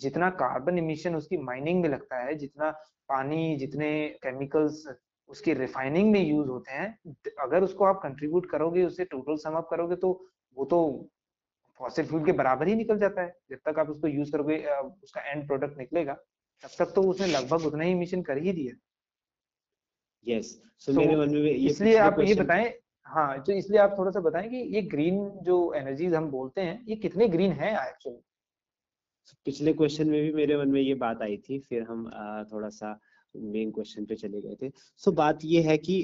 जितना कार्बन इमिशन उसकी माइनिंग में लगता है जितना पानी जितने केमिकल्स उसकी रिफाइनिंग में यूज़ होते हैं। अगर उसको आप कंट्रीब्यूट करोगे उससे टोटल सम अप करोगे तो वो तो फॉसिल फ्यूल के बराबर ही निकल जाता है। जब तक आप उसको यूज़ करोगे उसका एंड प्रोडक्ट निकलेगा तब तक तो उसने लगभग उतना ही इमिशन कर ही दिया। यस सो तो मेरे मन में ये इसलिए आप ये क्वेश्चन बताएँ हाँ तो इसलिए आप थोड़ा सा बताएँ कि ये ग्रीन जो एनर्जीज हम बोलते हैं ये कितने ग्रीन है एक्चुअली पिछले क्वेश्चन में भी मेरे मन में ये बात आई थी फिर हम थोड़ा सा मेन क्वेश्चन पे चले गए थे। सो so, बात ये है कि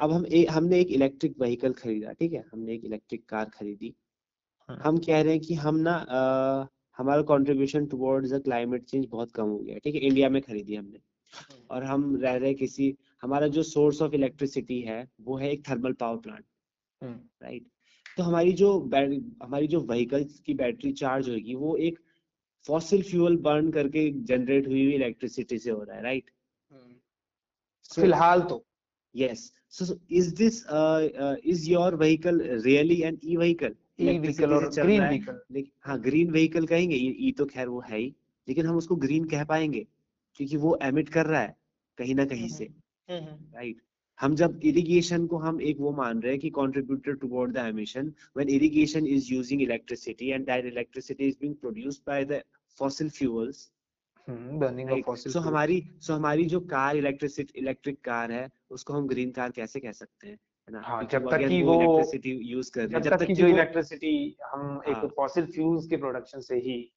अब हम ए, हमने एक इलेक्ट्रिक व्हीकल खरीदा ठीक है? हमने एक इलेक्ट्रिक कार खरीदी। हम कह रहे हैं कि हम ना अ, हमारा कंट्रीब्यूशन टुवर्ड्स क्लाइमेट चेंज बहुत कम हो गया ठीक है? इंडिया में खरीदी हमने। और हम रह रहे किसी हमारा जो सोर्स ऑफ़ इलेक्ट्रिसिटी है वो है एक थर्मल पावर प्लांट राइट तो हमारी जो हमारी जो व्हीकल्स की बैटरी चार्ज होगी वो एक फॉसिल फ्यूल बर्न करके जनरेट हुई हुई इलेक्ट्रिसिटी से हो रहा है राइट फ़िलहाल तो yes. So, so is this uh, uh, is your vehicle really an e vehicle e vehicle और ग्रीन व्हीकल लेकिन हाँ। ग्रीन व्हीकल कहेंगे ये ई तो खैर वो है ही लेकिन हम उसको ग्रीन कह पाएँगे क्योंकि वो एमिट कर रहा है कहीं ना कहीं से। राइट हम जब इरिगेशन को हम एक वो मान रहे हैं कि contributed toward the emission when irrigation is using electricity and that electricity is being produced by the fossil fuels burning of fossil so हमारी सो हमारी जो कार इलेक्ट्रिसिटी इलेक्ट्रिक कार है उसको हम ग्रीन कार कैसे कह सकते हैं? हाँ, जब तक कि वो वो- इलेक्ट्रिसिटी यूज़ कर रहे जब तक की जो इलेक्ट्रिसिटी हम हाँ। एक फॉसिल फ्यूल्स के प्रोडक्शन से ही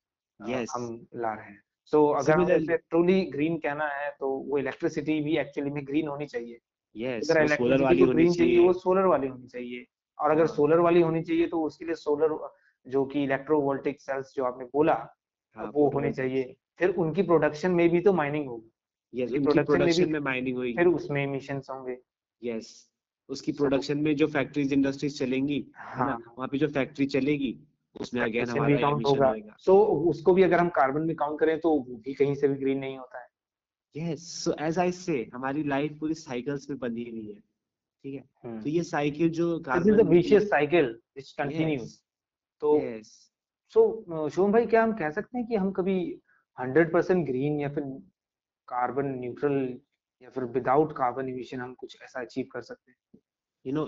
Yes. हम ला रहे हैं। सो अगर हमें ट्रूली ग्रीन कहना है तो वो इलेक्ट्रिसिटी भी एक्चुअली में ग्रीन होनी चाहिए। अगर वो सोलर इलेक्ट्रिसिटी वाली होनी ग्रीन चाहिए वो सोलर वाली होनी चाहिए। और अगर हाँ। सोलर वाली होनी चाहिए तो उसके लिए सोलर जो कि इलेक्ट्रोवोल्टिक सेल्स जो आपने बोला हाँ, वो होने चाहिए। फिर उनकी प्रोडक्शन में भी तो माइनिंग होगी। यस प्रोडक्शन भी- में माइनिंग होगी। फिर उसमें इमिशंस होंगे। यस उसकी प्रोडक्शन में जो फैक्ट्रीज इंडस्ट्रीज़ चलेंगी हाँ वहाँ पे जो फैक्ट्री चलेगी उसमें अगेन हमारा काउंट होगा। सो उसको भी अगर हम कार्बन में काउंट करें तो वो भी कहीं से भी ग्रीन नहीं होता है। यस सो एज आई से हमारी लाइफ पूरी साइकिल्स में बंधी हुई है ठीक है? तो ये साइकिल जो विशियस साइकिल व्हिच कंटिन्यूज तो यस सो शुभम भाई क्या हम कह सकते हैं कि हम कभी 100% ग्रीन या फिर कार्बन न्यूट्रल या फिर विदाउट कार्बन इमिशन हम कुछ ऐसा अचीव कर सकते हैं। You know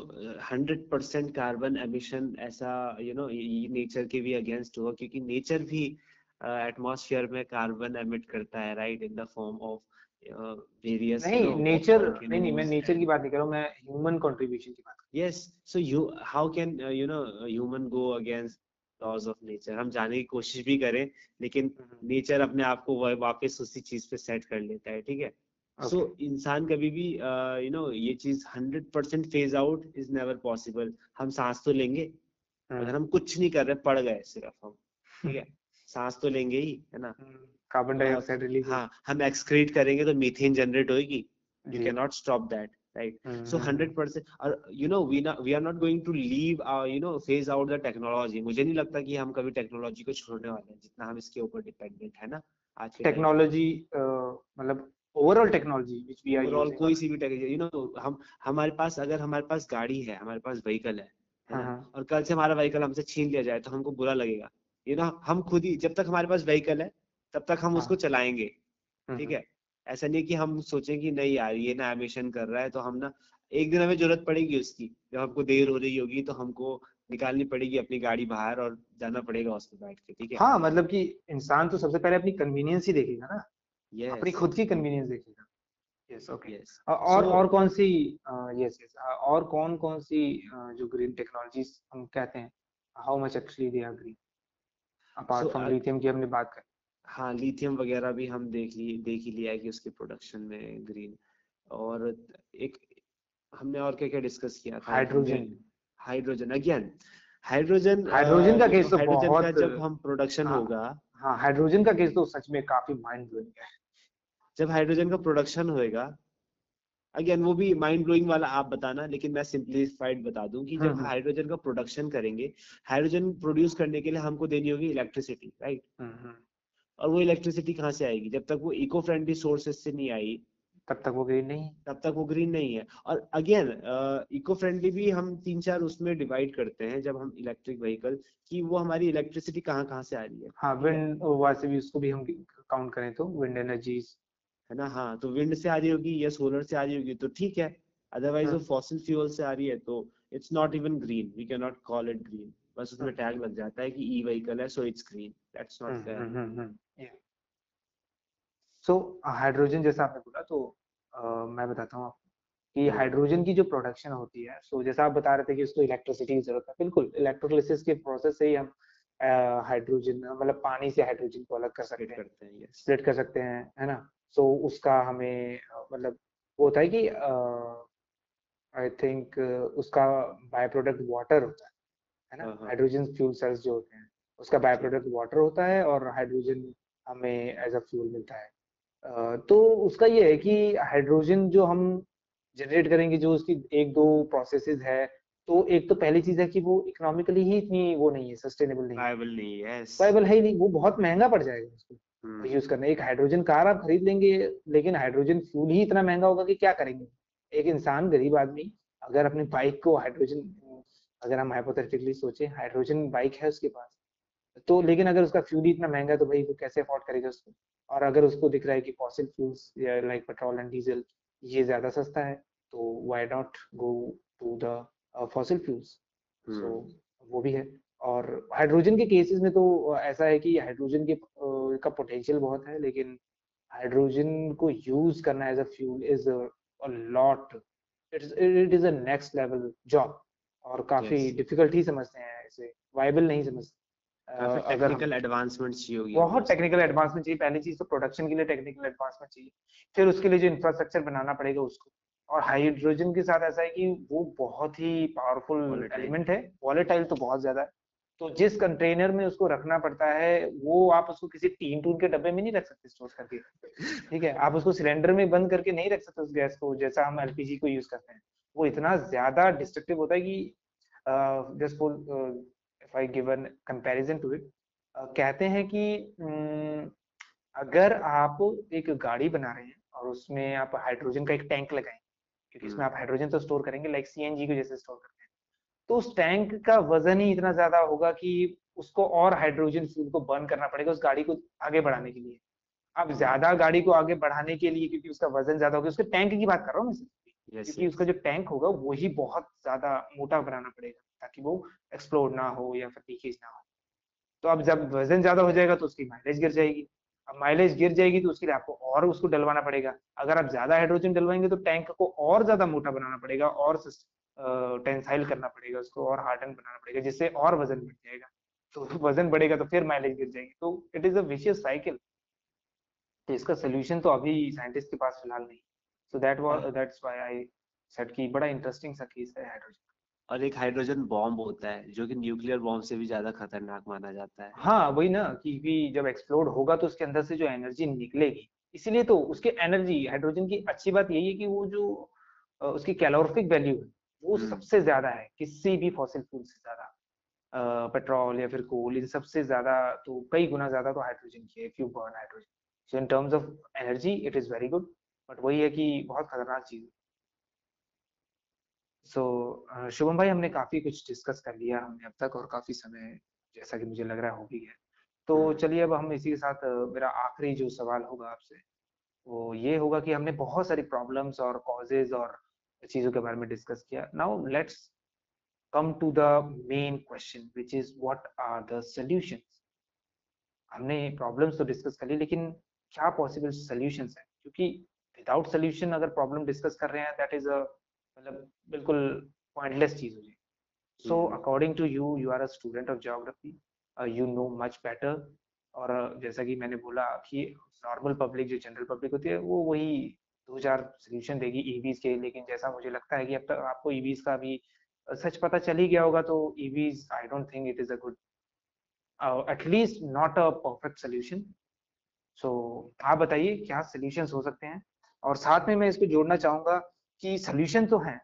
hundred percent carbon emission ऐसा यू नो नेचर के भी अगेंस्ट हुआ क्योंकि नेचर भी एटमॉस्फेयर में कार्बन एमिट करता है right in the form of various नहीं नेचर नहीं नहीं मैं नेचर की बात नहीं कर रहा हूँ मैं ह्यूमन कंट्रीब्यूशन की बात कर yes so you how can uh, you know a laws of nature. हम जाने की कोशिश भी करें लेकिन नेचर अपने आप को वह वापस उसी चीज़ पे सेट कर लेता है ठीक है? सो okay. so, इंसान कभी भी यू नो ये चीज़ hundred percent phase out is never possible हम सांस तो लेंगे अगर हम कुछ नहीं कर रहे पड़ गए सिर्फ़ हम ठीक है? सांस तो लेंगे ही है ना? कार्बन डाइऑक्साइड रिलीज़ हाँ। हम एक्सक्रीट करेंगे तो मीथेन जनरेट होगी you cannot stop that. Right? Mm-hmm. so 100% or you know we not we are not going to leave our you know phase out the technology. मुझे नहीं लगता कि हम कभी टेक्नोलॉजी को छोड़ने वाले हैं जितना हम इसके ऊपर डिपेंडेंट है ना आज टेक्नोलॉजी मतलब overall technology which we are overall कोई सी भी टेक्नोलॉजी यू नो हम हमारे पास अगर हमारे पास गाड़ी है हमारे पास व्हीकल है है हाँ, हाँ। और कल से हमारा व्हीकल हमसे छीन लिया जाए तो हमको बुरा लगेगा। यू नो हम खुद ही जब तक हमारे पास व्हीकल है तब तक हम हाँ। उसको चलाएँगे ठीक है? ऐसा नहीं कि हम सोचें कि नहीं यार ये ना एमिशन कर रहा है तो हम ना एक दिन हमें ज़रूरत पड़ेगी उसकी। जब हमको देर हो रही होगी तो हमको निकालनी पड़ेगी अपनी गाड़ी बाहर और जाना पड़ेगा उस बैठ के ठीक है? हाँ मतलब कि इंसान तो सबसे पहले अपनी कन्वीनियंस ही देखेगा ना। यस अपनी खुद की कन्वीनियंस देखेगा। यस ओके यस और So- और कौन सी यस यस और कौन कौन सी जो ग्रीन टेक्नोलॉजीज़ हम कहते हैं? How much actually they are green apart from lithium की हमने बात कर हाँ लिथियम वगैरह भी हम देख लिए देख ही लिया है कि उसके प्रोडक्शन में ग्रीन और एक हमने और क्या क्या डिस्कस किया था? Hydrogen hydrogen again hydrogen hydrogen का केस तो हाइड्रोजन बहुत का जब हम प्रोडक्शन हाँ, होगा हाँ हाइड्रोजन का केस तो सच में काफ़ी माइंड ब्लोइंग है। जब हाइड्रोजन का प्रोडक्शन होएगा अगेन वो भी माइंड ब्लोइंग वाला आप बताना लेकिन मैं सिंपलीफाइड बता दूँ कि जब हम्म, हम्म। हाइड्रोजन का प्रोडक्शन करेंगे हाइड्रोजन प्रोड्यूस करने के लिए हमको देनी होगी इलेक्ट्रिसिटी राइट हम्म, और वो इलेक्ट्रिसिटी कहाँ से आएगी? जब तक वो इको फ्रेंडली सोर्सेस से नहीं आई तब तक वो ग्रीन नहीं तब तक वो ग्रीन नहीं है। और अगेन इको फ्रेंडली भी हम तीन चार उसमें डिवाइड करते हैं जब हम इलेक्ट्रिक व्हीकल कि वो हमारी इलेक्ट्रिसिटी कहाँ कहाँ से आ रही है। हाँ विंड वैसे भी उसको भी हम काउंट करें तो विंड एनर्जी है ना? हाँ तो विंड से आ रही होगी या सोलर से आ रही होगी तो ठीक है। अदरवाइज़ वो हाँ। फॉसिल फ्यूल से आ रही है तो it's not even green we can not call it green बस उसमें हाँ। टैग लग जाता है कि ई व्हीकल है so it's green that's not fair so hydrogen जैसा आपने बोला तो अ, मैं बताता हूँ आपको कि हाइड्रोजन की जो प्रोडक्शन होती है सो जैसा आप बता रहे थे कि उसको इलेक्ट्रिसिटी की ज़रूरत है बिल्कुल इलेक्ट्रोलिसिस के प्रोसेस से ही हम हाइड्रोजन मतलब पानी से हाइड्रोजन को अलग कर सकते हैं। करते हैं स्प्लिट कर सकते हैं है ना? सो उसका हमें मतलब वो होता है कि आई थिंक उसका बाय प्रोडक्ट वाटर होता है है ना। हाइड्रोजन फ्यूल सेल्स जो होते हैं। उसका बाय प्रोडक्ट वाटर होता है और हाइड्रोजन हमें एज अ फ्यूल मिलता है। तो उसका ये है कि हाइड्रोजन जो हम जनरेट करेंगे जो उसकी एक दो प्रोसेसेस है तो एक तो पहली चीज़ है कि वो इकोनॉमिकली ही इतनी वो नहीं है सस्टेनेबल नहीं वायबल नहीं है यस वायबल है ही नहीं वो बहुत महँगा पड़ जाएगा उसको। यूज़ करना एक हाइड्रोजन कार आप खरीद लेंगे लेकिन हाइड्रोजन फ्यूल ही इतना महँगा होगा कि क्या करेंगे? एक इंसान गरीब आदमी अगर अपनी बाइक को हाइड्रोजन अगर हम हाइपोथेटिकली सोचे हाइड्रोजन बाइक है उसके पास तो लेकिन अगर उसका फ्यूल ही इतना महँगा है तो भाई वो कैसे अफोर्ड करेगा उसको? और अगर उसको दिख रहा है कि फॉसिल फ्यूल्स या लाइक पेट्रोल एंड डीजल ये ज़्यादा सस्ता है तो why not go to the fossil fuels so वो भी है। और हाइड्रोजन के केसेस में तो ऐसा है कि हाइड्रोजन के अ, का पोटेंशियल बहुत है लेकिन हाइड्रोजन को यूज़ करना as a fuel is a lot it is a next level job और काफ़ी Yes. ही समझते हैं इसे वायबल नहीं समझते। टेक्निकल एडवांसमेंट चाहिए होगी बहुत टेक्निकल एडवांसमेंट चाहिए। पहली चीज़ तो प्रोडक्शन के लिए टेक्निकल एडवांसमेंट चाहिए। फिर उसके लिए जो इंफ्रास्ट्रक्चर बनाना पड़ेगा उसको। और हाइड्रोजन के साथ ऐसा है कि वो बहुत ही पावरफुल एलिमेंट है। वॉलेटाइल तो बहुत ज़्यादा है। तो जिस कंटेनर में उसको रखना पड़ता है वो आप उसको किसी टीन टून के डब्बे में नहीं रख सकते स्टोर करके। ठीक है? आप उसको सिलेंडर में बंद करके नहीं रख सकते उस गैस को जैसा हम एलपीजी को यूज़ करते हैं। वो इतना ज़्यादा डिस्ट्रक्टिव होता है कि just if I give an comparison to it कहते हैं कि अगर आप एक गाड़ी बना रहे हैं और उसमें आप हाइड्रोजन का एक टैंक लगाएँ क्योंकि इसमें हम्म। आप हाइड्रोजन तो स्टोर करेंगे लाइक सीएनजी को जैसे स्टोर करते हैं तो उस टैंक का वज़न ही इतना ज़्यादा होगा कि उसको और हाइड्रोजन फ्यूल को बर्न करना पड़ेगा उस गाड़ी को आगे बढ़ाने के लिए। अब ज़्यादा गाड़ी को आगे बढ़ाने के लिए क्योंकि उसका वज़न ज़्यादा होगा उसके टैंक की बात कर रहा हूँ मैं क्योंकि उसका जो टैंक होगा वही बहुत ज़्यादा मोटा बनाना पड़ेगा। ताकि वो एक्सप्लोर ना हो या फिर लीकेज ना हो। तो अब जब वज़न ज़्यादा हो जाएगा तो उसकी माइलेज गिर जाएगी। अब माइलेज गिर जाएगी तो उसके लिए आपको और उसको डलवाना पड़ेगा। अगर आप ज़्यादा हाइड्रोजन डलवाएँगे तो टैंक को और ज़्यादा मोटा बनाना पड़ेगा और टेंसाइल करना पड़ेगा उसको और हार्डन बनाना पड़ेगा जिससे और वज़न बढ़ जाएगा। तो वज़न बढ़ेगा तो फिर माइलेज गिर जाएगी। तो it is a vicious cycle तो इसका सोल्यूशन तो अभी साइंटिस्ट के पास फ़िलहाल नहीं। So that was that's why I said कि बड़ा इंटरेस्टिंग सा केस है हाइड्रोजन और एक हाइड्रोजन बॉम्ब होता है जो कि न्यूक्लियर बॉम्ब से भी ज़्यादा खतरनाक माना जाता है। हाँ वही ना क्योंकि जब एक्सप्लोड होगा तो उसके अंदर से जो एनर्जी निकलेगी। इसीलिए तो उसके एनर्जी हाइड्रोजन की अच्छी बात यही है कि वो जो उसकी कैलोरिफिक वैल्यू है वो हम्म। सबसे ज़्यादा है किसी भी फॉसिल फ्यूल से ज़्यादा। पेट्रोल या फिर कोल इन सबसे ज़्यादा तो कई गुना ज़्यादा तो हाइड्रोजन की है if you burn hydrogen. So in terms of energy it is very good but वही है कि बहुत खतरनाक चीज़ है। सो so, शुभम भाई हमने काफ़ी कुछ डिस्कस कर लिया हमने अब तक और काफ़ी समय जैसा कि मुझे लग रहा है हो भी गया। तो हम्म। चलिए अब हम इसी के साथ मेरा आखिरी जो सवाल होगा आपसे वो ये होगा कि हमने बहुत सारी प्रॉब्लम्स और कॉजेज और चीज़ों के बारे में डिस्कस किया। Now let's come to the main question which is what are the solutions हमने प्रॉब्लम्स तो डिस्कस कर ली लेकिन क्या पॉसिबल सॉल्यूशंस है? क्योंकि विदाउट सॉल्यूशन अगर प्रॉब्लम डिस्कस कर रहे हैं दैट इज़ अ मतलब बिल्कुल पॉइंटलेस चीज़ हो जाएगी So hmm according you are a student of geography. Uh, you know much better. और जैसा कि मैंने बोला कि नॉर्मल पब्लिक जो जनरल पब्लिक होती है वो वही दो चार सोल्यूशन देगी ईवीज के लेकिन जैसा मुझे लगता है कि अब तक आपको ईवीज का भी सच पता चल ही गया होगा तो EVs I don't think it is a good at least not a perfect solution so आप बताइए क्या सोल्यूशन हो सकते हैं और साथ में मैं इसको जोड़ना चाहूँगा कि सोल्यूशन तो है।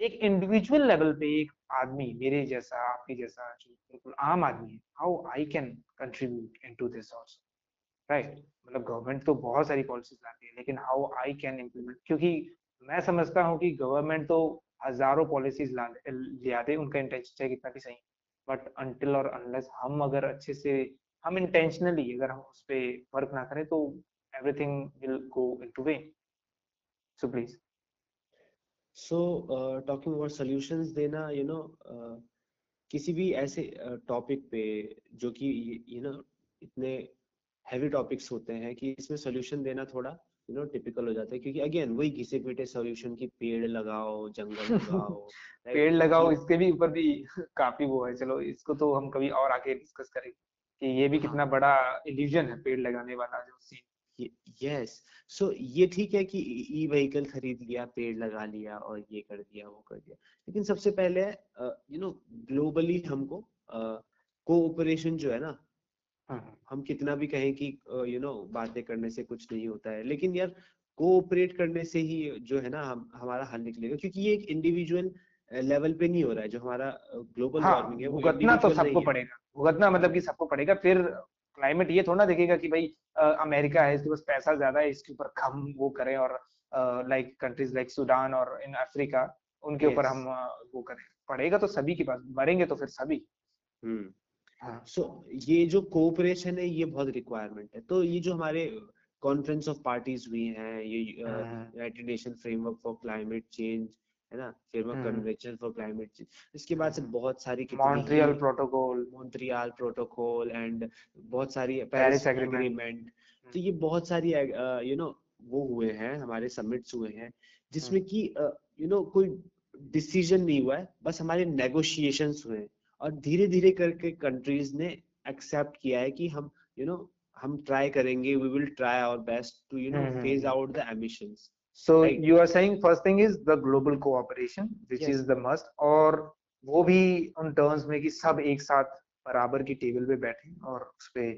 एक इंडिविजुअल लेवल पे एक आदमी, मेरे जैसा, आपके जैसा, जो बिल्कुल आम आदमी है how I can contribute into this also right मतलब गवर्नमेंट तो बहुत सारी पॉलिसीज़ लाती है, लेकिन हाउ आई कैन इम्प्लीमेंट क्योंकि मैं समझता हूँ कि गवर्नमेंट तो हज़ारों पॉलिसीज़ ला आते उनका इंटेंशन चाहे कितना भी सही बट अनटिल और अनलेस हम अगर अच्छे से, हम इंटेंशनली अगर हम उस पर वर्क ना करें तो everything will go into way so please so talking about solutions देना you you know know, uh, किसी भी ऐसे टॉपिक uh, पे जो कि यू नो इतने हैवी टॉपिक्स होते हैं कि इसमें सॉल्यूशन देना थोड़ा यू नो टिपिकल हो जाता है। क्योंकि अगेन वही घिसे पीटे सोल्यूशन की पेड़ लगाओ जंगल लगाओ पेड़ लगाओ इसके भी ऊपर भी काफ़ी वो है। चलो इसको तो हम कभी और आगे डिस्कस करेंगे कि ये भी हाँ. कितना बड़ा इल्यूजन है पेड़ लगाने वाला जो सीन यस सो ये ठीक है कि ई व्हीकल खरीद लिया पेड़ लगा लिया और ये कर दिया वो कर दिया। लेकिन सबसे पहले यू नो ग्लोबली हमको कोऑपरेशन uh, जो है ना हाँ, हम कितना भी कहें कि यू नो बातें करने से कुछ नहीं होता है। लेकिन यार कोऑपरेट करने से ही जो है ना हम हमारा हल निकलेगा। क्योंकि ये एक इंडिविजुअल लेवल पे नहीं हो रहा है। जो हमारा ग्लोबल वार्मिंग हाँ है वो भुगतना तो सबको पड़ेगा। भुगतना मतलब कि सबको पड़ेगा। फिर क्लाइमेट ये थोड़ा देखेगा कि भाई अमेरिका है इसके पास पैसा ज़्यादा है इसके ऊपर कम वो करें और लाइक कंट्रीज़ लाइक सूडान और इन अफ्रीका उनके ऊपर Yes. हम वो करें। पड़ेगा तो सभी के पास मरेंगे तो फिर सभी। हम्म। हाँ। सो ये जो कोऑपरेशन है ये बहुत रिक्वायरमेंट है। तो ये जो हमारे कॉन्फ्रेंस ऑफ़ पार्टीज़ हुई हैं ये united nation framework for climate change है ना? Framework hmm. Convention for climate change इसके बाद से हम्म। बहुत सारी Montreal protocol Montreal protocol and बहुत सारी पेरिस एग्रीमेंट तो ये बहुत सारी यू नो वो हुए हैं हमारे समिट्स हुए हैं जिसमें कि यू नो कोई डिसीज़न नहीं हुआ है बस हमारे नेगोशिएशन हुए हैं। और धीरे धीरे करके कंट्रीज़ ने एक्सेप्ट किया है कि हम यू you नो know, हम ट्राई करेंगे we will try our best to you know hmm, phase hmm. Out the emissions So Right. you are saying first thing is the global cooperation, which Yes. is the must, और वो भी उन terms में कि सब एक साथ बराबर की टेबल पे बैठे और उस पे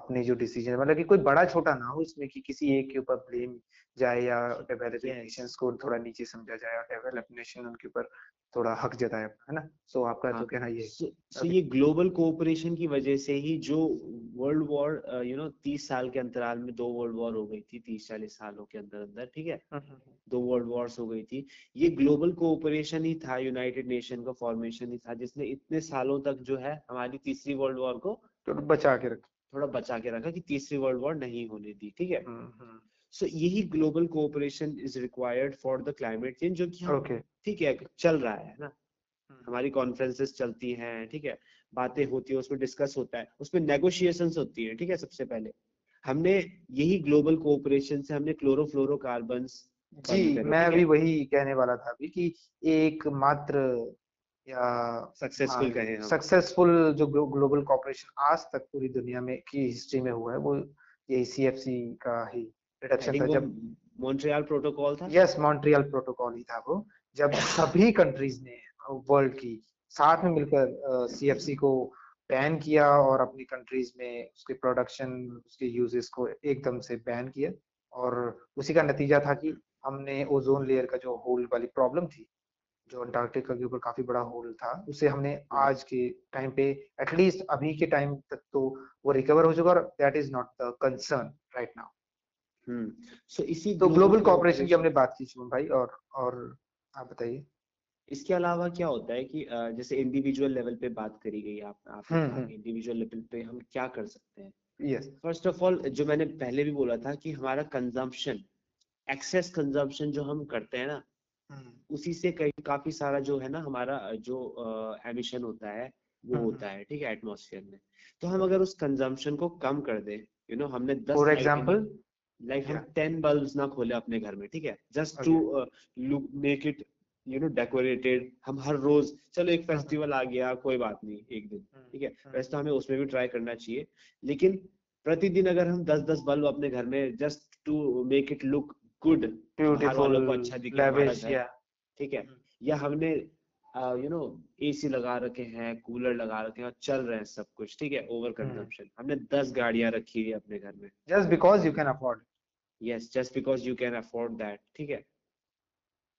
अपने जो डिसीज़न मतलब कि कोई बड़ा छोटा ना हो इसमें कि किसी एक के ऊपर ब्लेम जाए या डेवलपिंग. नेशंस को थोड़ा नीचे समझा जाए और डेवलप नेशन उनके ऊपर थोड़ा हक जताए है ना? सो so, आपका तो हाँ, कहना ये सो सो Okay. ये ग्लोबल कोऑपरेशन की वजह से ही जो वर्ल्ड वॉर यू नो तीस साल के अंतराल में दो वर्ल्ड वॉर हो गई थी तीस चालीस सालों के अंदर अंदर ठीक है? दो वर्ल्ड वॉर्स हो गई थी। ये ग्लोबल कोऑपरेशन ही था यूनाइटेड नेशन का फॉर्मेशन ही था जिसने इतने सालों तक जो है हमारी तीसरी वर्ल्ड वॉर को तो बचा के रखें। थोड़ा बचा के रखा कि तीसरी वर्ल्ड वॉर नहीं होने दी ठीक है? सो यही global cooperation is required for the climate change जो कि ठीक है चल रहा है ना? हम्म, हमारी कॉन्फ्रेंसेस चलती हैं ठीक है? बातें होती है उसमें डिस्कस होता है उसमें नेगोशिएशंस होती है ठीक है सबसे पहले। हमने यही ग्लोबल कोऑपरेशन से हमने क्लोरो क्लोरोफ्लोरोकार्बन जी मैं भी वही कहने वाला था अभी कि एक मात्र या सक्सेसफुल कहे हम। सक्सेसफुल जो ग्लोबल कॉपरेशन आज तक पूरी दुनिया में की हिस्ट्री में हुआ है वो यही सीएफसी का ही रिडक्शन था। जब मॉन्ट्रियल प्रोटोकॉल था। यस मॉन्ट्रियल प्रोटोकॉल ही था वो। जब सभी कंट्रीज़ ने वर्ल्ड की साथ में मिलकर सीएफसी को बैन किया और अपनी कंट्रीज़ में उसके प्रोडक्शन उसके यूजेस को एकदम से बैन किया और उसी का नतीजा था कि हमने ओजोन लेयर का जो होल वाली प्रॉब्लम थी जो अंटार्कटिका के ऊपर काफ़ी बड़ा होल था उसे हमने आज के टाइम पे एटलीस्ट अभी के टाइम तक तो वो रिकवर हो चुका और that is not the concern right now hmm so इसी तो ग्लोबल कोऑपरेशन की हमने बात की शुभम भाई और और आप बताइए। इसके अलावा क्या होता है कि जैसे इंडिविजुअल लेवल पे बात करी गई आप हम्म, कहा हम्म। इंडिविजुअल लेवल पे हम क्या कर सकते हैं? यस फ़र्स्ट ऑफ़ ऑल जो मैंने पहले भी बोला था कि हमारा कंजम्पशन एक्सेस कंजम्पशन जो हम करते हैं ना उसी से कई काफ़ी सारा जो है ना हमारा जो एमिशन होता है वो हम्म, होता है ठीक है एटमॉस्फेयर में। तो हम अगर उस कंजम्पशन को कम कर दें यू नो हमने दस फॉर एग्जांपल लाइक हम टेन बल्ब्स ना खोले अपने घर में ठीक है? Just to look make it you know decorated हम हर रोज चलो एक फेस्टिवल आ गया कोई बात नहीं एक दिन ठीक है? हम्म। वैसे तो हमें उसमें भी ट्राई करना चाहिए लेकिन प्रतिदिन अगर हम दस दस बल्ब अपने घर में just to make it look good वालों को अच्छा दिखे ठीक है? हम्म। या हमने यू नो एसी लगा रखे हैं कूलर लगा रखे हैं और चल रहे हैं सब कुछ ठीक है? ओवर हम्म। कंजम्पशन हमने दस गाड़ियाँ रखी है अपने घर में। Just because you can afford yes just because you can afford that ठीक है?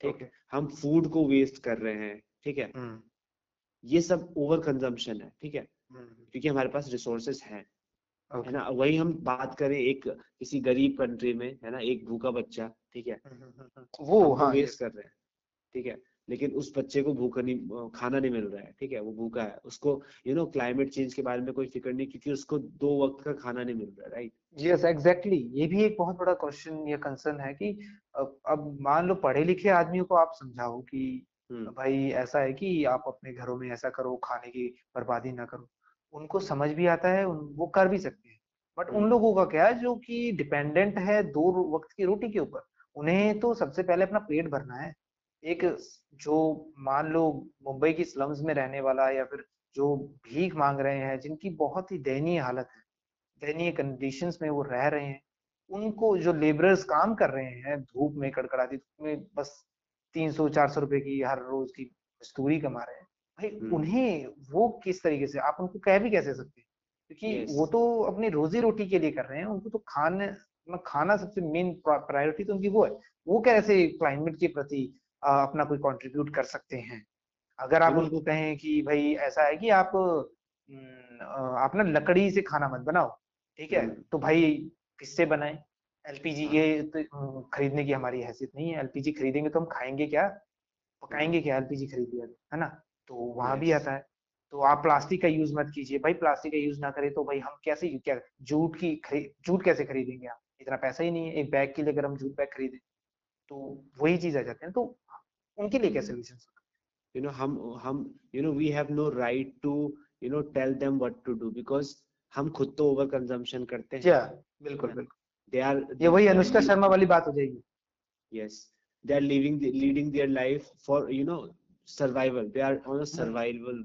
ठीक? Okay. हम फ़ूड को वेस्ट कर रहे हैं ठीक है? हम्म, ये सब ओवर कंजम्पशन है ठीक है? हम्म, क्योंकि हमारे पास रिसोर्सेज हैं। है. ना? वही हम बात करें एक किसी गरीब कंट्री में है ना? एक भूखा बच्चा ठीक है? हम्म, हम्म, हम्म, वो हाँ वेस्ट कर रहे हैं। ठीक है? लेकिन उस बच्चे को भूखा नहीं खाना नहीं मिल रहा है ठीक है? वो भूखा है। उसको यू नो क्लाइमेट चेंज के बारे में कोई फ़िक्र नहीं क्योंकि उसको दो वक्त का खाना नहीं मिल रहा है राइट यस एग्जैक्टली ये भी एक बहुत बड़ा क्वेश्चन या कंसर्न है कि अब अब मान लो पढ़े लिखे आदमियों को आप समझाओ कि भाई ऐसा है कि आप अपने घरों में ऐसा करो खाने की बर्बादी ना करो। उनको समझ भी आता है वो कर भी सकते हैं। बट उन हम्म। लोगों का क्या है जो कि डिपेंडेंट है दो वक्त की रोटी के ऊपर उन्हें तो सबसे पहले अपना पेट भरना है। एक जो मान लो मुंबई की स्लम्स में रहने वाला या फिर जो भीख मांग रहे हैं जिनकी बहुत ही दयनीय हालत है दयनीय कंडीशंस में वो रह रहे हैं उनको जो लेबरर्स काम कर रहे हैं धूप में कड़कड़ाती धूप में बस तीन सौ चार सौ रुपए की हर रोज की मजदूरी कमा रहे हैं। भाई हम्म। उन्हें वो किस तरीके से आप उनको कह भी कैसे सकते हैं? क्योंकि. वो तो अपनी रोजी रोटी के लिए कर रहे हैं उनको तो खाने मतलब खाना सबसे मेन प्रायोरिटी तो उनकी वो है। वो कैसे क्लाइमेट के प्रति अपना कोई कंट्रीब्यूट कर सकते हैं? अगर आप उनको कहें कि भाई ऐसा है कि आप हम्म, अ, आप ना लकड़ी से खाना मत बनाओ ठीक है? हम्म। तो भाई किससे बनाए। एलपीजी के तो खरीदने की हमारी हैसियत नहीं है। एलपीजी खरीदेंगे तो हम खाएँगे क्या? पकाएँगे क्या एलपीजी खरीद लिया है ना? तो वहाँ भी आता है। तो आप प्लास्टिक का यूज़ मत कीजिए। भाई प्लास्टिक का यूज़ ना करें तो भाई हम कैसे क्या जूट की जूट कैसे खरीदेंगे आप? इतना पैसा ही नहीं है। एक बैग के लिए अगर हम जूट बैग खरीदें तो वही चीज़ आ जाते हैं तो उनके लिए क्या सोल्यूशन you know हम हम you know we have no right to you know tell them what to do because हम खुद तो ओवर कंजम्पशन करते हैं। या बिल्कुल बिल्कुल। they are ये वही अनुष्का शर्मा वाली बात हो जाएगी। Yes they are living the, leading their life for you survival they are on a survival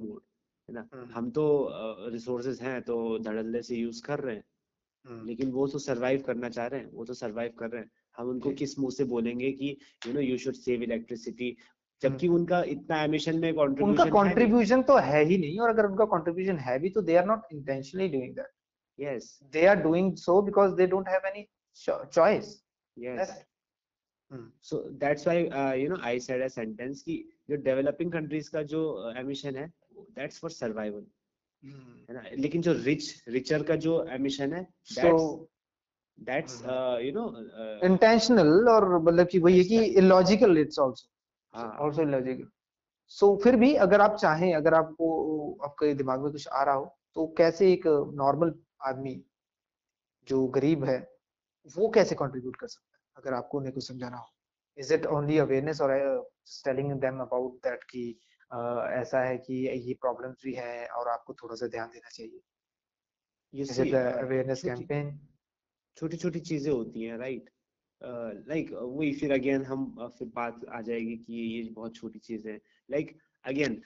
है ना? हम्म। हम तो रिसोर्सेज uh, हैं तो धड़ल्ले से यूज़ कर रहे हैं। हम्म, लेकिन वो तो सरवाइव करना चाह रहे हैं वो तो सरवाइव कर रहे हैं। हम उनको किस मुँह से बोलेंगे कि you know you should save electricity जबकि उनका इतना एमिशन में उनका कंट्रीब्यूशन तो है ही नहीं और अगर उनका कंट्रीब्यूशन है भी तो they are not intentionally doing that yes are doing so because they don't have any cho- choice yes Hmm. that's why uh, you know I said a sentence कि जो डेवलपिंग कंट्रीज़ का जो emission है that's for survival है ना लेकिन जो rich richer का जो एमिशन है so that's that's Mhm. uh, you know uh, intentional और मतलब कि वही है कि illogical it's also हाँ also illogical so फिर भी अगर आप चाहें अगर आपको आपके दिमाग में कुछ आ रहा हो तो कैसे एक नॉर्मल आदमी जो गरीब है वो कैसे कंट्रीब्यूट कर सकता है अगर आपको उन्हें कुछ समझाना हो। इज़ इट ओनली अवेयरनेस और टेलिंग देम अबाउट दैट कि uh, ऐसा है कि ये प्रॉब्लम्स भी है और आपको थोड़ा सा ध्यान देना चाहिए? Is it uh, awareness campaign छोटी छोटी चीज़ें होती हैं राइट लाइक वही फिर अगेन हम uh, फिर बात आ जाएगी कि ये बहुत छोटी चीज़ है। लाइक अगेन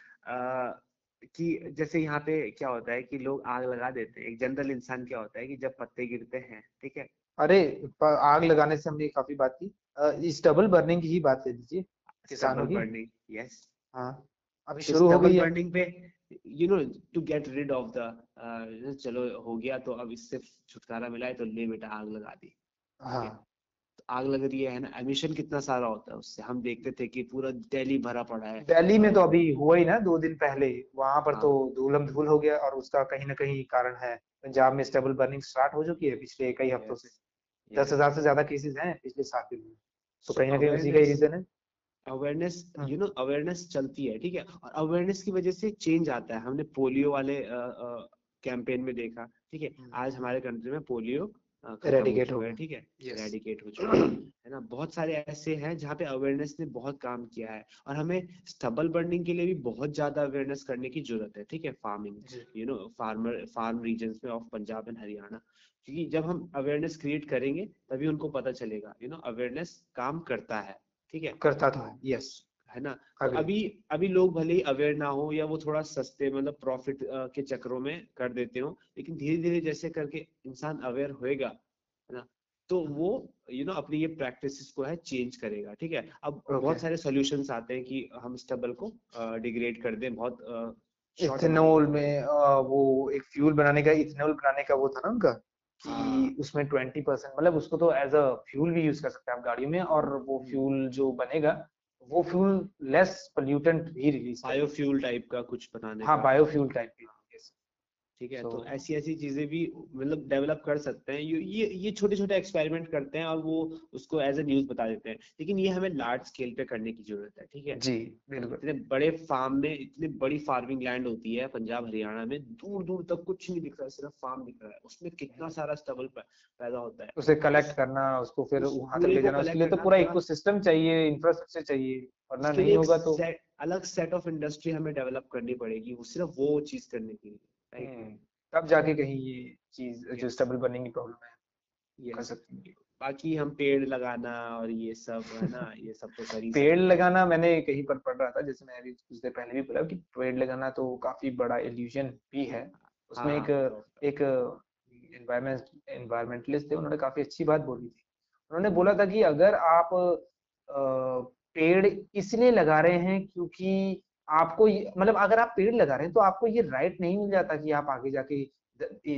कि जैसे यहाँ पे क्या होता है कि लोग आग लगा देते हैं। एक जनरल इंसान क्या होता है कि जब पत्ते गिरते हैं ठीक है? अरे आग लगाने से हमने काफ़ी बात की। इस डबल बर्निंग की ही बात ले लीजिए किसानों की। बर्निंग यस हाँ अभी शुरू हो गई बर्निंग पे you know to get rid of the चलो हो गया तो अब इससे छुटकारा मिला है तो ले बेटा आग लगा दी। हाँ। तो आग लग रही है ना? एमिशन कितना सारा होता है उससे? हम देखते थे कि पूरा दिल्ली भरा पड़ा है। दिल्ली में तो अभी हुआ ही ना दो दिन पहले वहाँ पर हाँ। तो धूलम धूल हो गया और उसका कहीं ना कहीं कारण है। पंजाब में स्टेबल बर्निंग स्टार्ट हो चुकी है पिछले कई हफ्तों से। दस हज़ार से ज़्यादा केसेस हैं पिछले सात दिन में। तो कहीं ना कहीं उसी का ही रीजन है। अवेयरनेस हाँ। यू नो अवेयरनेस चलती है ठीक है? और अवेयरनेस की वजह से चेंज आता है। हमने पोलियो वाले कैंपेन में देखा ठीक है? हम्म। आज हमारे कंट्री में पोलियो रेडिकेट हो है गया। ठीक है? Yes. एरेडिकेट हो चुका है है ना? बहुत सारे ऐसे हैं जहाँ पे अवेयरनेस ने बहुत काम किया है। और हमें स्टबल बर्निंग के लिए भी बहुत ज़्यादा अवेयरनेस करने की ज़रूरत है ठीक है? Farming you know farmer farm region में ऑफ़ पंजाब एंड हरियाणा क्योंकि जब हम अवेयरनेस क्रिएट करेंगे तभी उनको पता चलेगा। यू नो अवेयरनेस काम करता है ठीक है? करता तो है। यस है ना? तो अभी अभी लोग भले ही अवेयर ना हो या वो थोड़ा सस्ते मतलब प्रॉफिट के चक्रों में कर देते हो लेकिन धीरे धीरे जैसे करके इंसान अवेयर होएगा है ना? तो वो यू you नो know, अपनी ये प्रैक्टिस को है चेंज करेगा ठीक है? अब okay. बहुत सारे सोल्यूशन आते हैं कि हम स्टबल को डिग्रेड कर दें बहुत इथेनॉल में आ, वो एक फ्यूल बनाने का इथेनॉल बनाने का वो था ना उनका? कि हाँ। उसमें ट्वेंटी परसेंट मतलब उसको तो एज अ फ्यूल भी यूज़ कर सकते हैं आप गाड़ियों में और वो फ्यूल हम्म। जो बनेगा वो फ्यूल लेस पोल्यूटेंट भी रिलीज़ बायोफ्यूल टाइप का कुछ बनाने हाँ बायोफ्यूल टाइप की ठीक है? So, तो ऐसी ऐसी चीज़ें भी मतलब डेवलप कर सकते हैं। ये ये छोटे छोटे एक्सपेरिमेंट करते हैं और वो उसको एज ए न्यूज़ बता देते हैं। लेकिन ये हमें लार्ज स्केल पे करने की ज़रूरत है ठीक है? जी बिल्कुल। इतने बड़े फार्म में इतनी बड़ी फ़ार्मिंग लैंड होती है पंजाब हरियाणा में दूर दूर तक कुछ नहीं दिख रहा है सिर्फ़ फार्म दिख रहा है। उसमें कितना सारा स्टबल पैदा होता है। उसे कलेक्ट करना उसको फिर वहाँ तक ले जाना उसके लिए तो पूरा इकोसिस्टम चाहिए इंफ्रास्ट्रक्चर चाहिए वरना नहीं होगा तो अलग सेट ऑफ़ इंडस्ट्री हमें डेवलप करनी पड़ेगी वो सिर्फ़ वो चीज़ करने के लिए। तब जाके कहीं ये चीज़ जो स्टेबल बनने की प्रॉब्लम है ये कर सकते हैं। बाकी हम पेड़ लगाना और ये सब है ना ये सब तो करी पेड़ लगाना मैंने कहीं पर पढ़ रहा था जैसे मैं अभी कुछ देर पहले भी बोला कि पेड़ लगाना तो काफ़ी बड़ा इल्यूजन भी है। उसमें हाँ, एक तो एक एनवायरमेंट एनवायरमेंटलिस्ट थे उन्होंने काफ़ी अच्छी बात बोली थी। उन्होंने बोला था कि अगर आप पेड़ इसलिए लगा रहे हैं क्योंकि आपको मतलब अगर आप पेड़ लगा रहे हैं तो आपको ये राइट नहीं मिल जाता कि आप आगे जाके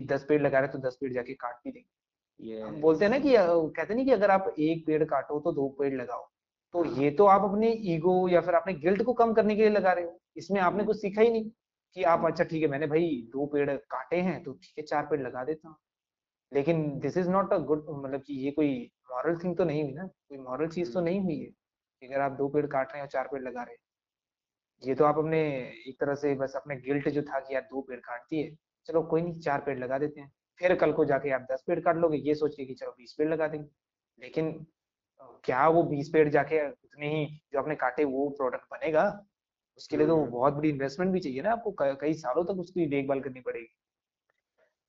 दस पेड़ लगा रहे हैं तो दस पेड़ जाके काट भी देंगे। हम बोलते हैं ना कि कहते नहीं कि अगर आप एक पेड़ काटो तो दो पेड़ लगाओ। तो। ये तो आप अपने ईगो या फिर अपने गिल्ट को कम करने के लिए लगा रहे हो। इसमें आपने कुछ सीखा ही नहीं कि आप अच्छा ठीक है मैंने भाई दो पेड़ काटे हैं तो ठीक है चार पेड़ लगा देता हूँ। लेकिन this is not a good मतलब कि ये कोई मॉरल थिंग तो नहीं हुई ना? कोई मॉरल चीज़ तो हम्म। नहीं हुई है अगर आप दो पेड़ काट रहे हैं और चार पेड़ लगा रहे हैं। ये तो आप अपने एक तरह से बस अपने गिल्ट जो था कि यार दो पेड़ काट दिए चलो कोई नहीं चार पेड़ लगा देते हैं। फिर कल को जाके आप दस पेड़ काट लोगे ये सोच के कि चलो बीस पेड़ लगा देंगे। लेकिन क्या वो बीस पेड़ जाके उतने ही जो आपने काटे वो प्रोडक्ट बनेगा? उसके लिए तो हम्म। बहुत बड़ी इन्वेस्टमेंट भी चाहिए ना आपको कई सालों तक उसकी देखभाल करनी पड़ेगी।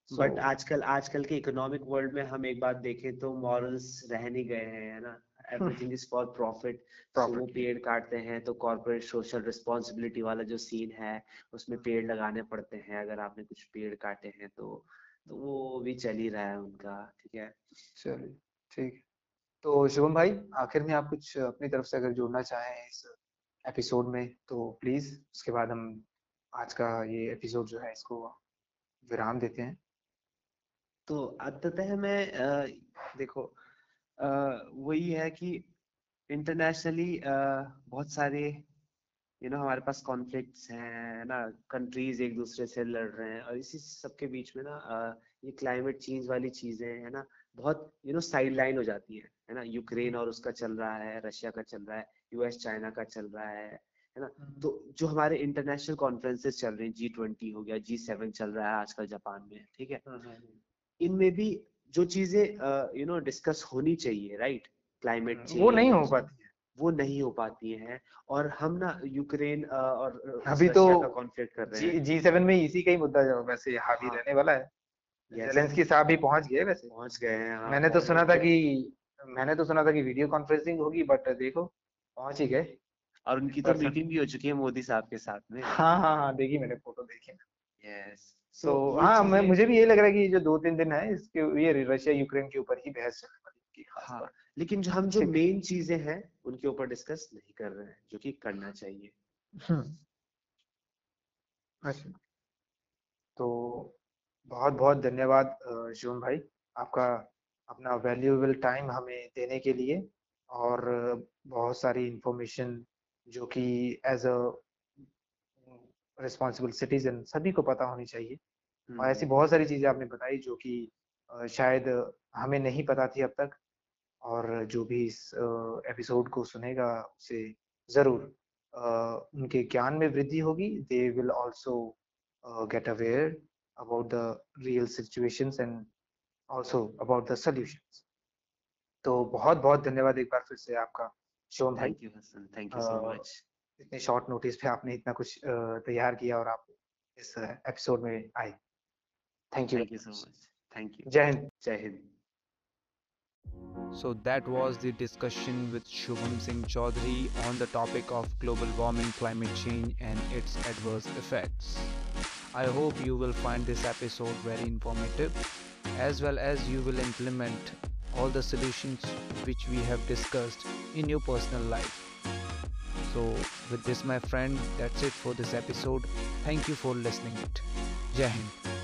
बट so, आजकल आजकल के इकोनॉमिक वर्ल्ड में हम एक बात देखें तो मॉरल्स रह नहीं गए हैं है ना? एवरीथिंग इज़ फॉर प्रॉफिट वो पेड़ काटते हैं तो कॉर्पोरेट सोशल रिस्पॉन्सिबिलिटी वाला जो सीन है उसमें पेड़ लगाने पड़ते हैं। अगर आपने कुछ पेड़ काटे हैं तो तो वो भी चल ही रहा है उनका ठीक है? चलिए ठीक। तो शुभम भाई आखिर में आप कुछ अपनी तरफ़ से अगर जोड़ना चाहें इस एपिसोड में तो प्लीज़ उसके बाद हम आज का ये एपिसोड जो है इसको विराम देते हैं। तो अंततः मैं देखो वही है कि इंटरनेशनली बहुत सारे यू नो हमारे पास कॉन्फ्लिक्ट्स हैं ना? कंट्रीज़ एक दूसरे से लड़ रहे हैं और इसी सबके बीच में ना ये क्लाइमेट चेंज वाली चीज़ें है ना? बहुत यू नो साइड लाइन हो जाती है है ना? यूक्रेन और उसका चल रहा है रशिया का चल रहा है यूएस चाइना का चल रहा है है ना? हम्म। तो जो हमारे इंटरनेशनल कॉन्फ्रेंसेस चल रहे हैं जी ट्वेंटी हो गया जी सेवन चल रहा है आजकल जापान में ठीक है? हम्म, हम्म, इनमें भी जो चीज़ें यू नो डिस्कस होनी चाहिए राइट क्लाइमेट चेंज वो नहीं हो पाती है वो नहीं हो पाती है। और हम ना यूक्रेन और अभी तो कॉन्फ्लिक्ट कर रहे हैं। जी सेवन में इसी का ही मुद्दा जो वैसे हावी हाँ, रहने वाला है। जेलेंस्की साहब भी पहुँच गए वैसे। पहुँच गए हैं हाँ, मैंने तो सुना था कि मैंने तो सुना था कि वीडियो कॉन्फ्रेंसिंग होगी बट देखो पहुँच ही गए। और उनकी तो मीटिंग भी हो चुकी है मोदी साहब के साथ में। हाँ हाँ हाँ देखी मैंने फ़ोटो देखी। यस तो so, हाँ मैं मुझे भी ये लग रहा है कि जो दो तीन दिन है इसके ये रशिया यूक्रेन के ऊपर ही बहस चलने वाली हाँ लेकिन जो हम जो मेन चीज़ें हैं उनके ऊपर डिस्कस नहीं कर रहे हैं जो कि करना चाहिए। हम्म। अच्छा। तो बहुत बहुत धन्यवाद शिवम भाई आपका अपना वैल्यूएबल टाइम हमें देने के लिए और बहुत सारी इंफॉर्मेशन जो कि एज अ रिस्पॉन्सिबल सिटीजन सभी को पता होनी चाहिए। और ऐसी बहुत सारी चीज़ें आपने बताई जो कि शायद हमें नहीं पता थी अब तक। और जो भी इस एपिसोड को सुनेगा उसे ज़रूर उनके ज्ञान में वृद्धि होगी। They will also get aware about the real situations and also about the solutions तो बहुत बहुत धन्यवाद एक बार फिर से आपका। भाई। Thank you thank you so much इतने शॉर्ट नोटिस पे आपने इतना कुछ तैयार किया और आप इस एपिसोड में आए thank you thank you so much thank you जय हिंद जय Hind So that was the discussion with Shubham Singh Chaudhary on the topic of global warming, climate change, and its adverse effects. I hope you will find this episode very informative as well as you will implement all the solutions which we have discussed in your personal life. So with this my friend that's it for this episode. Thank you for listening it. Jai Hind.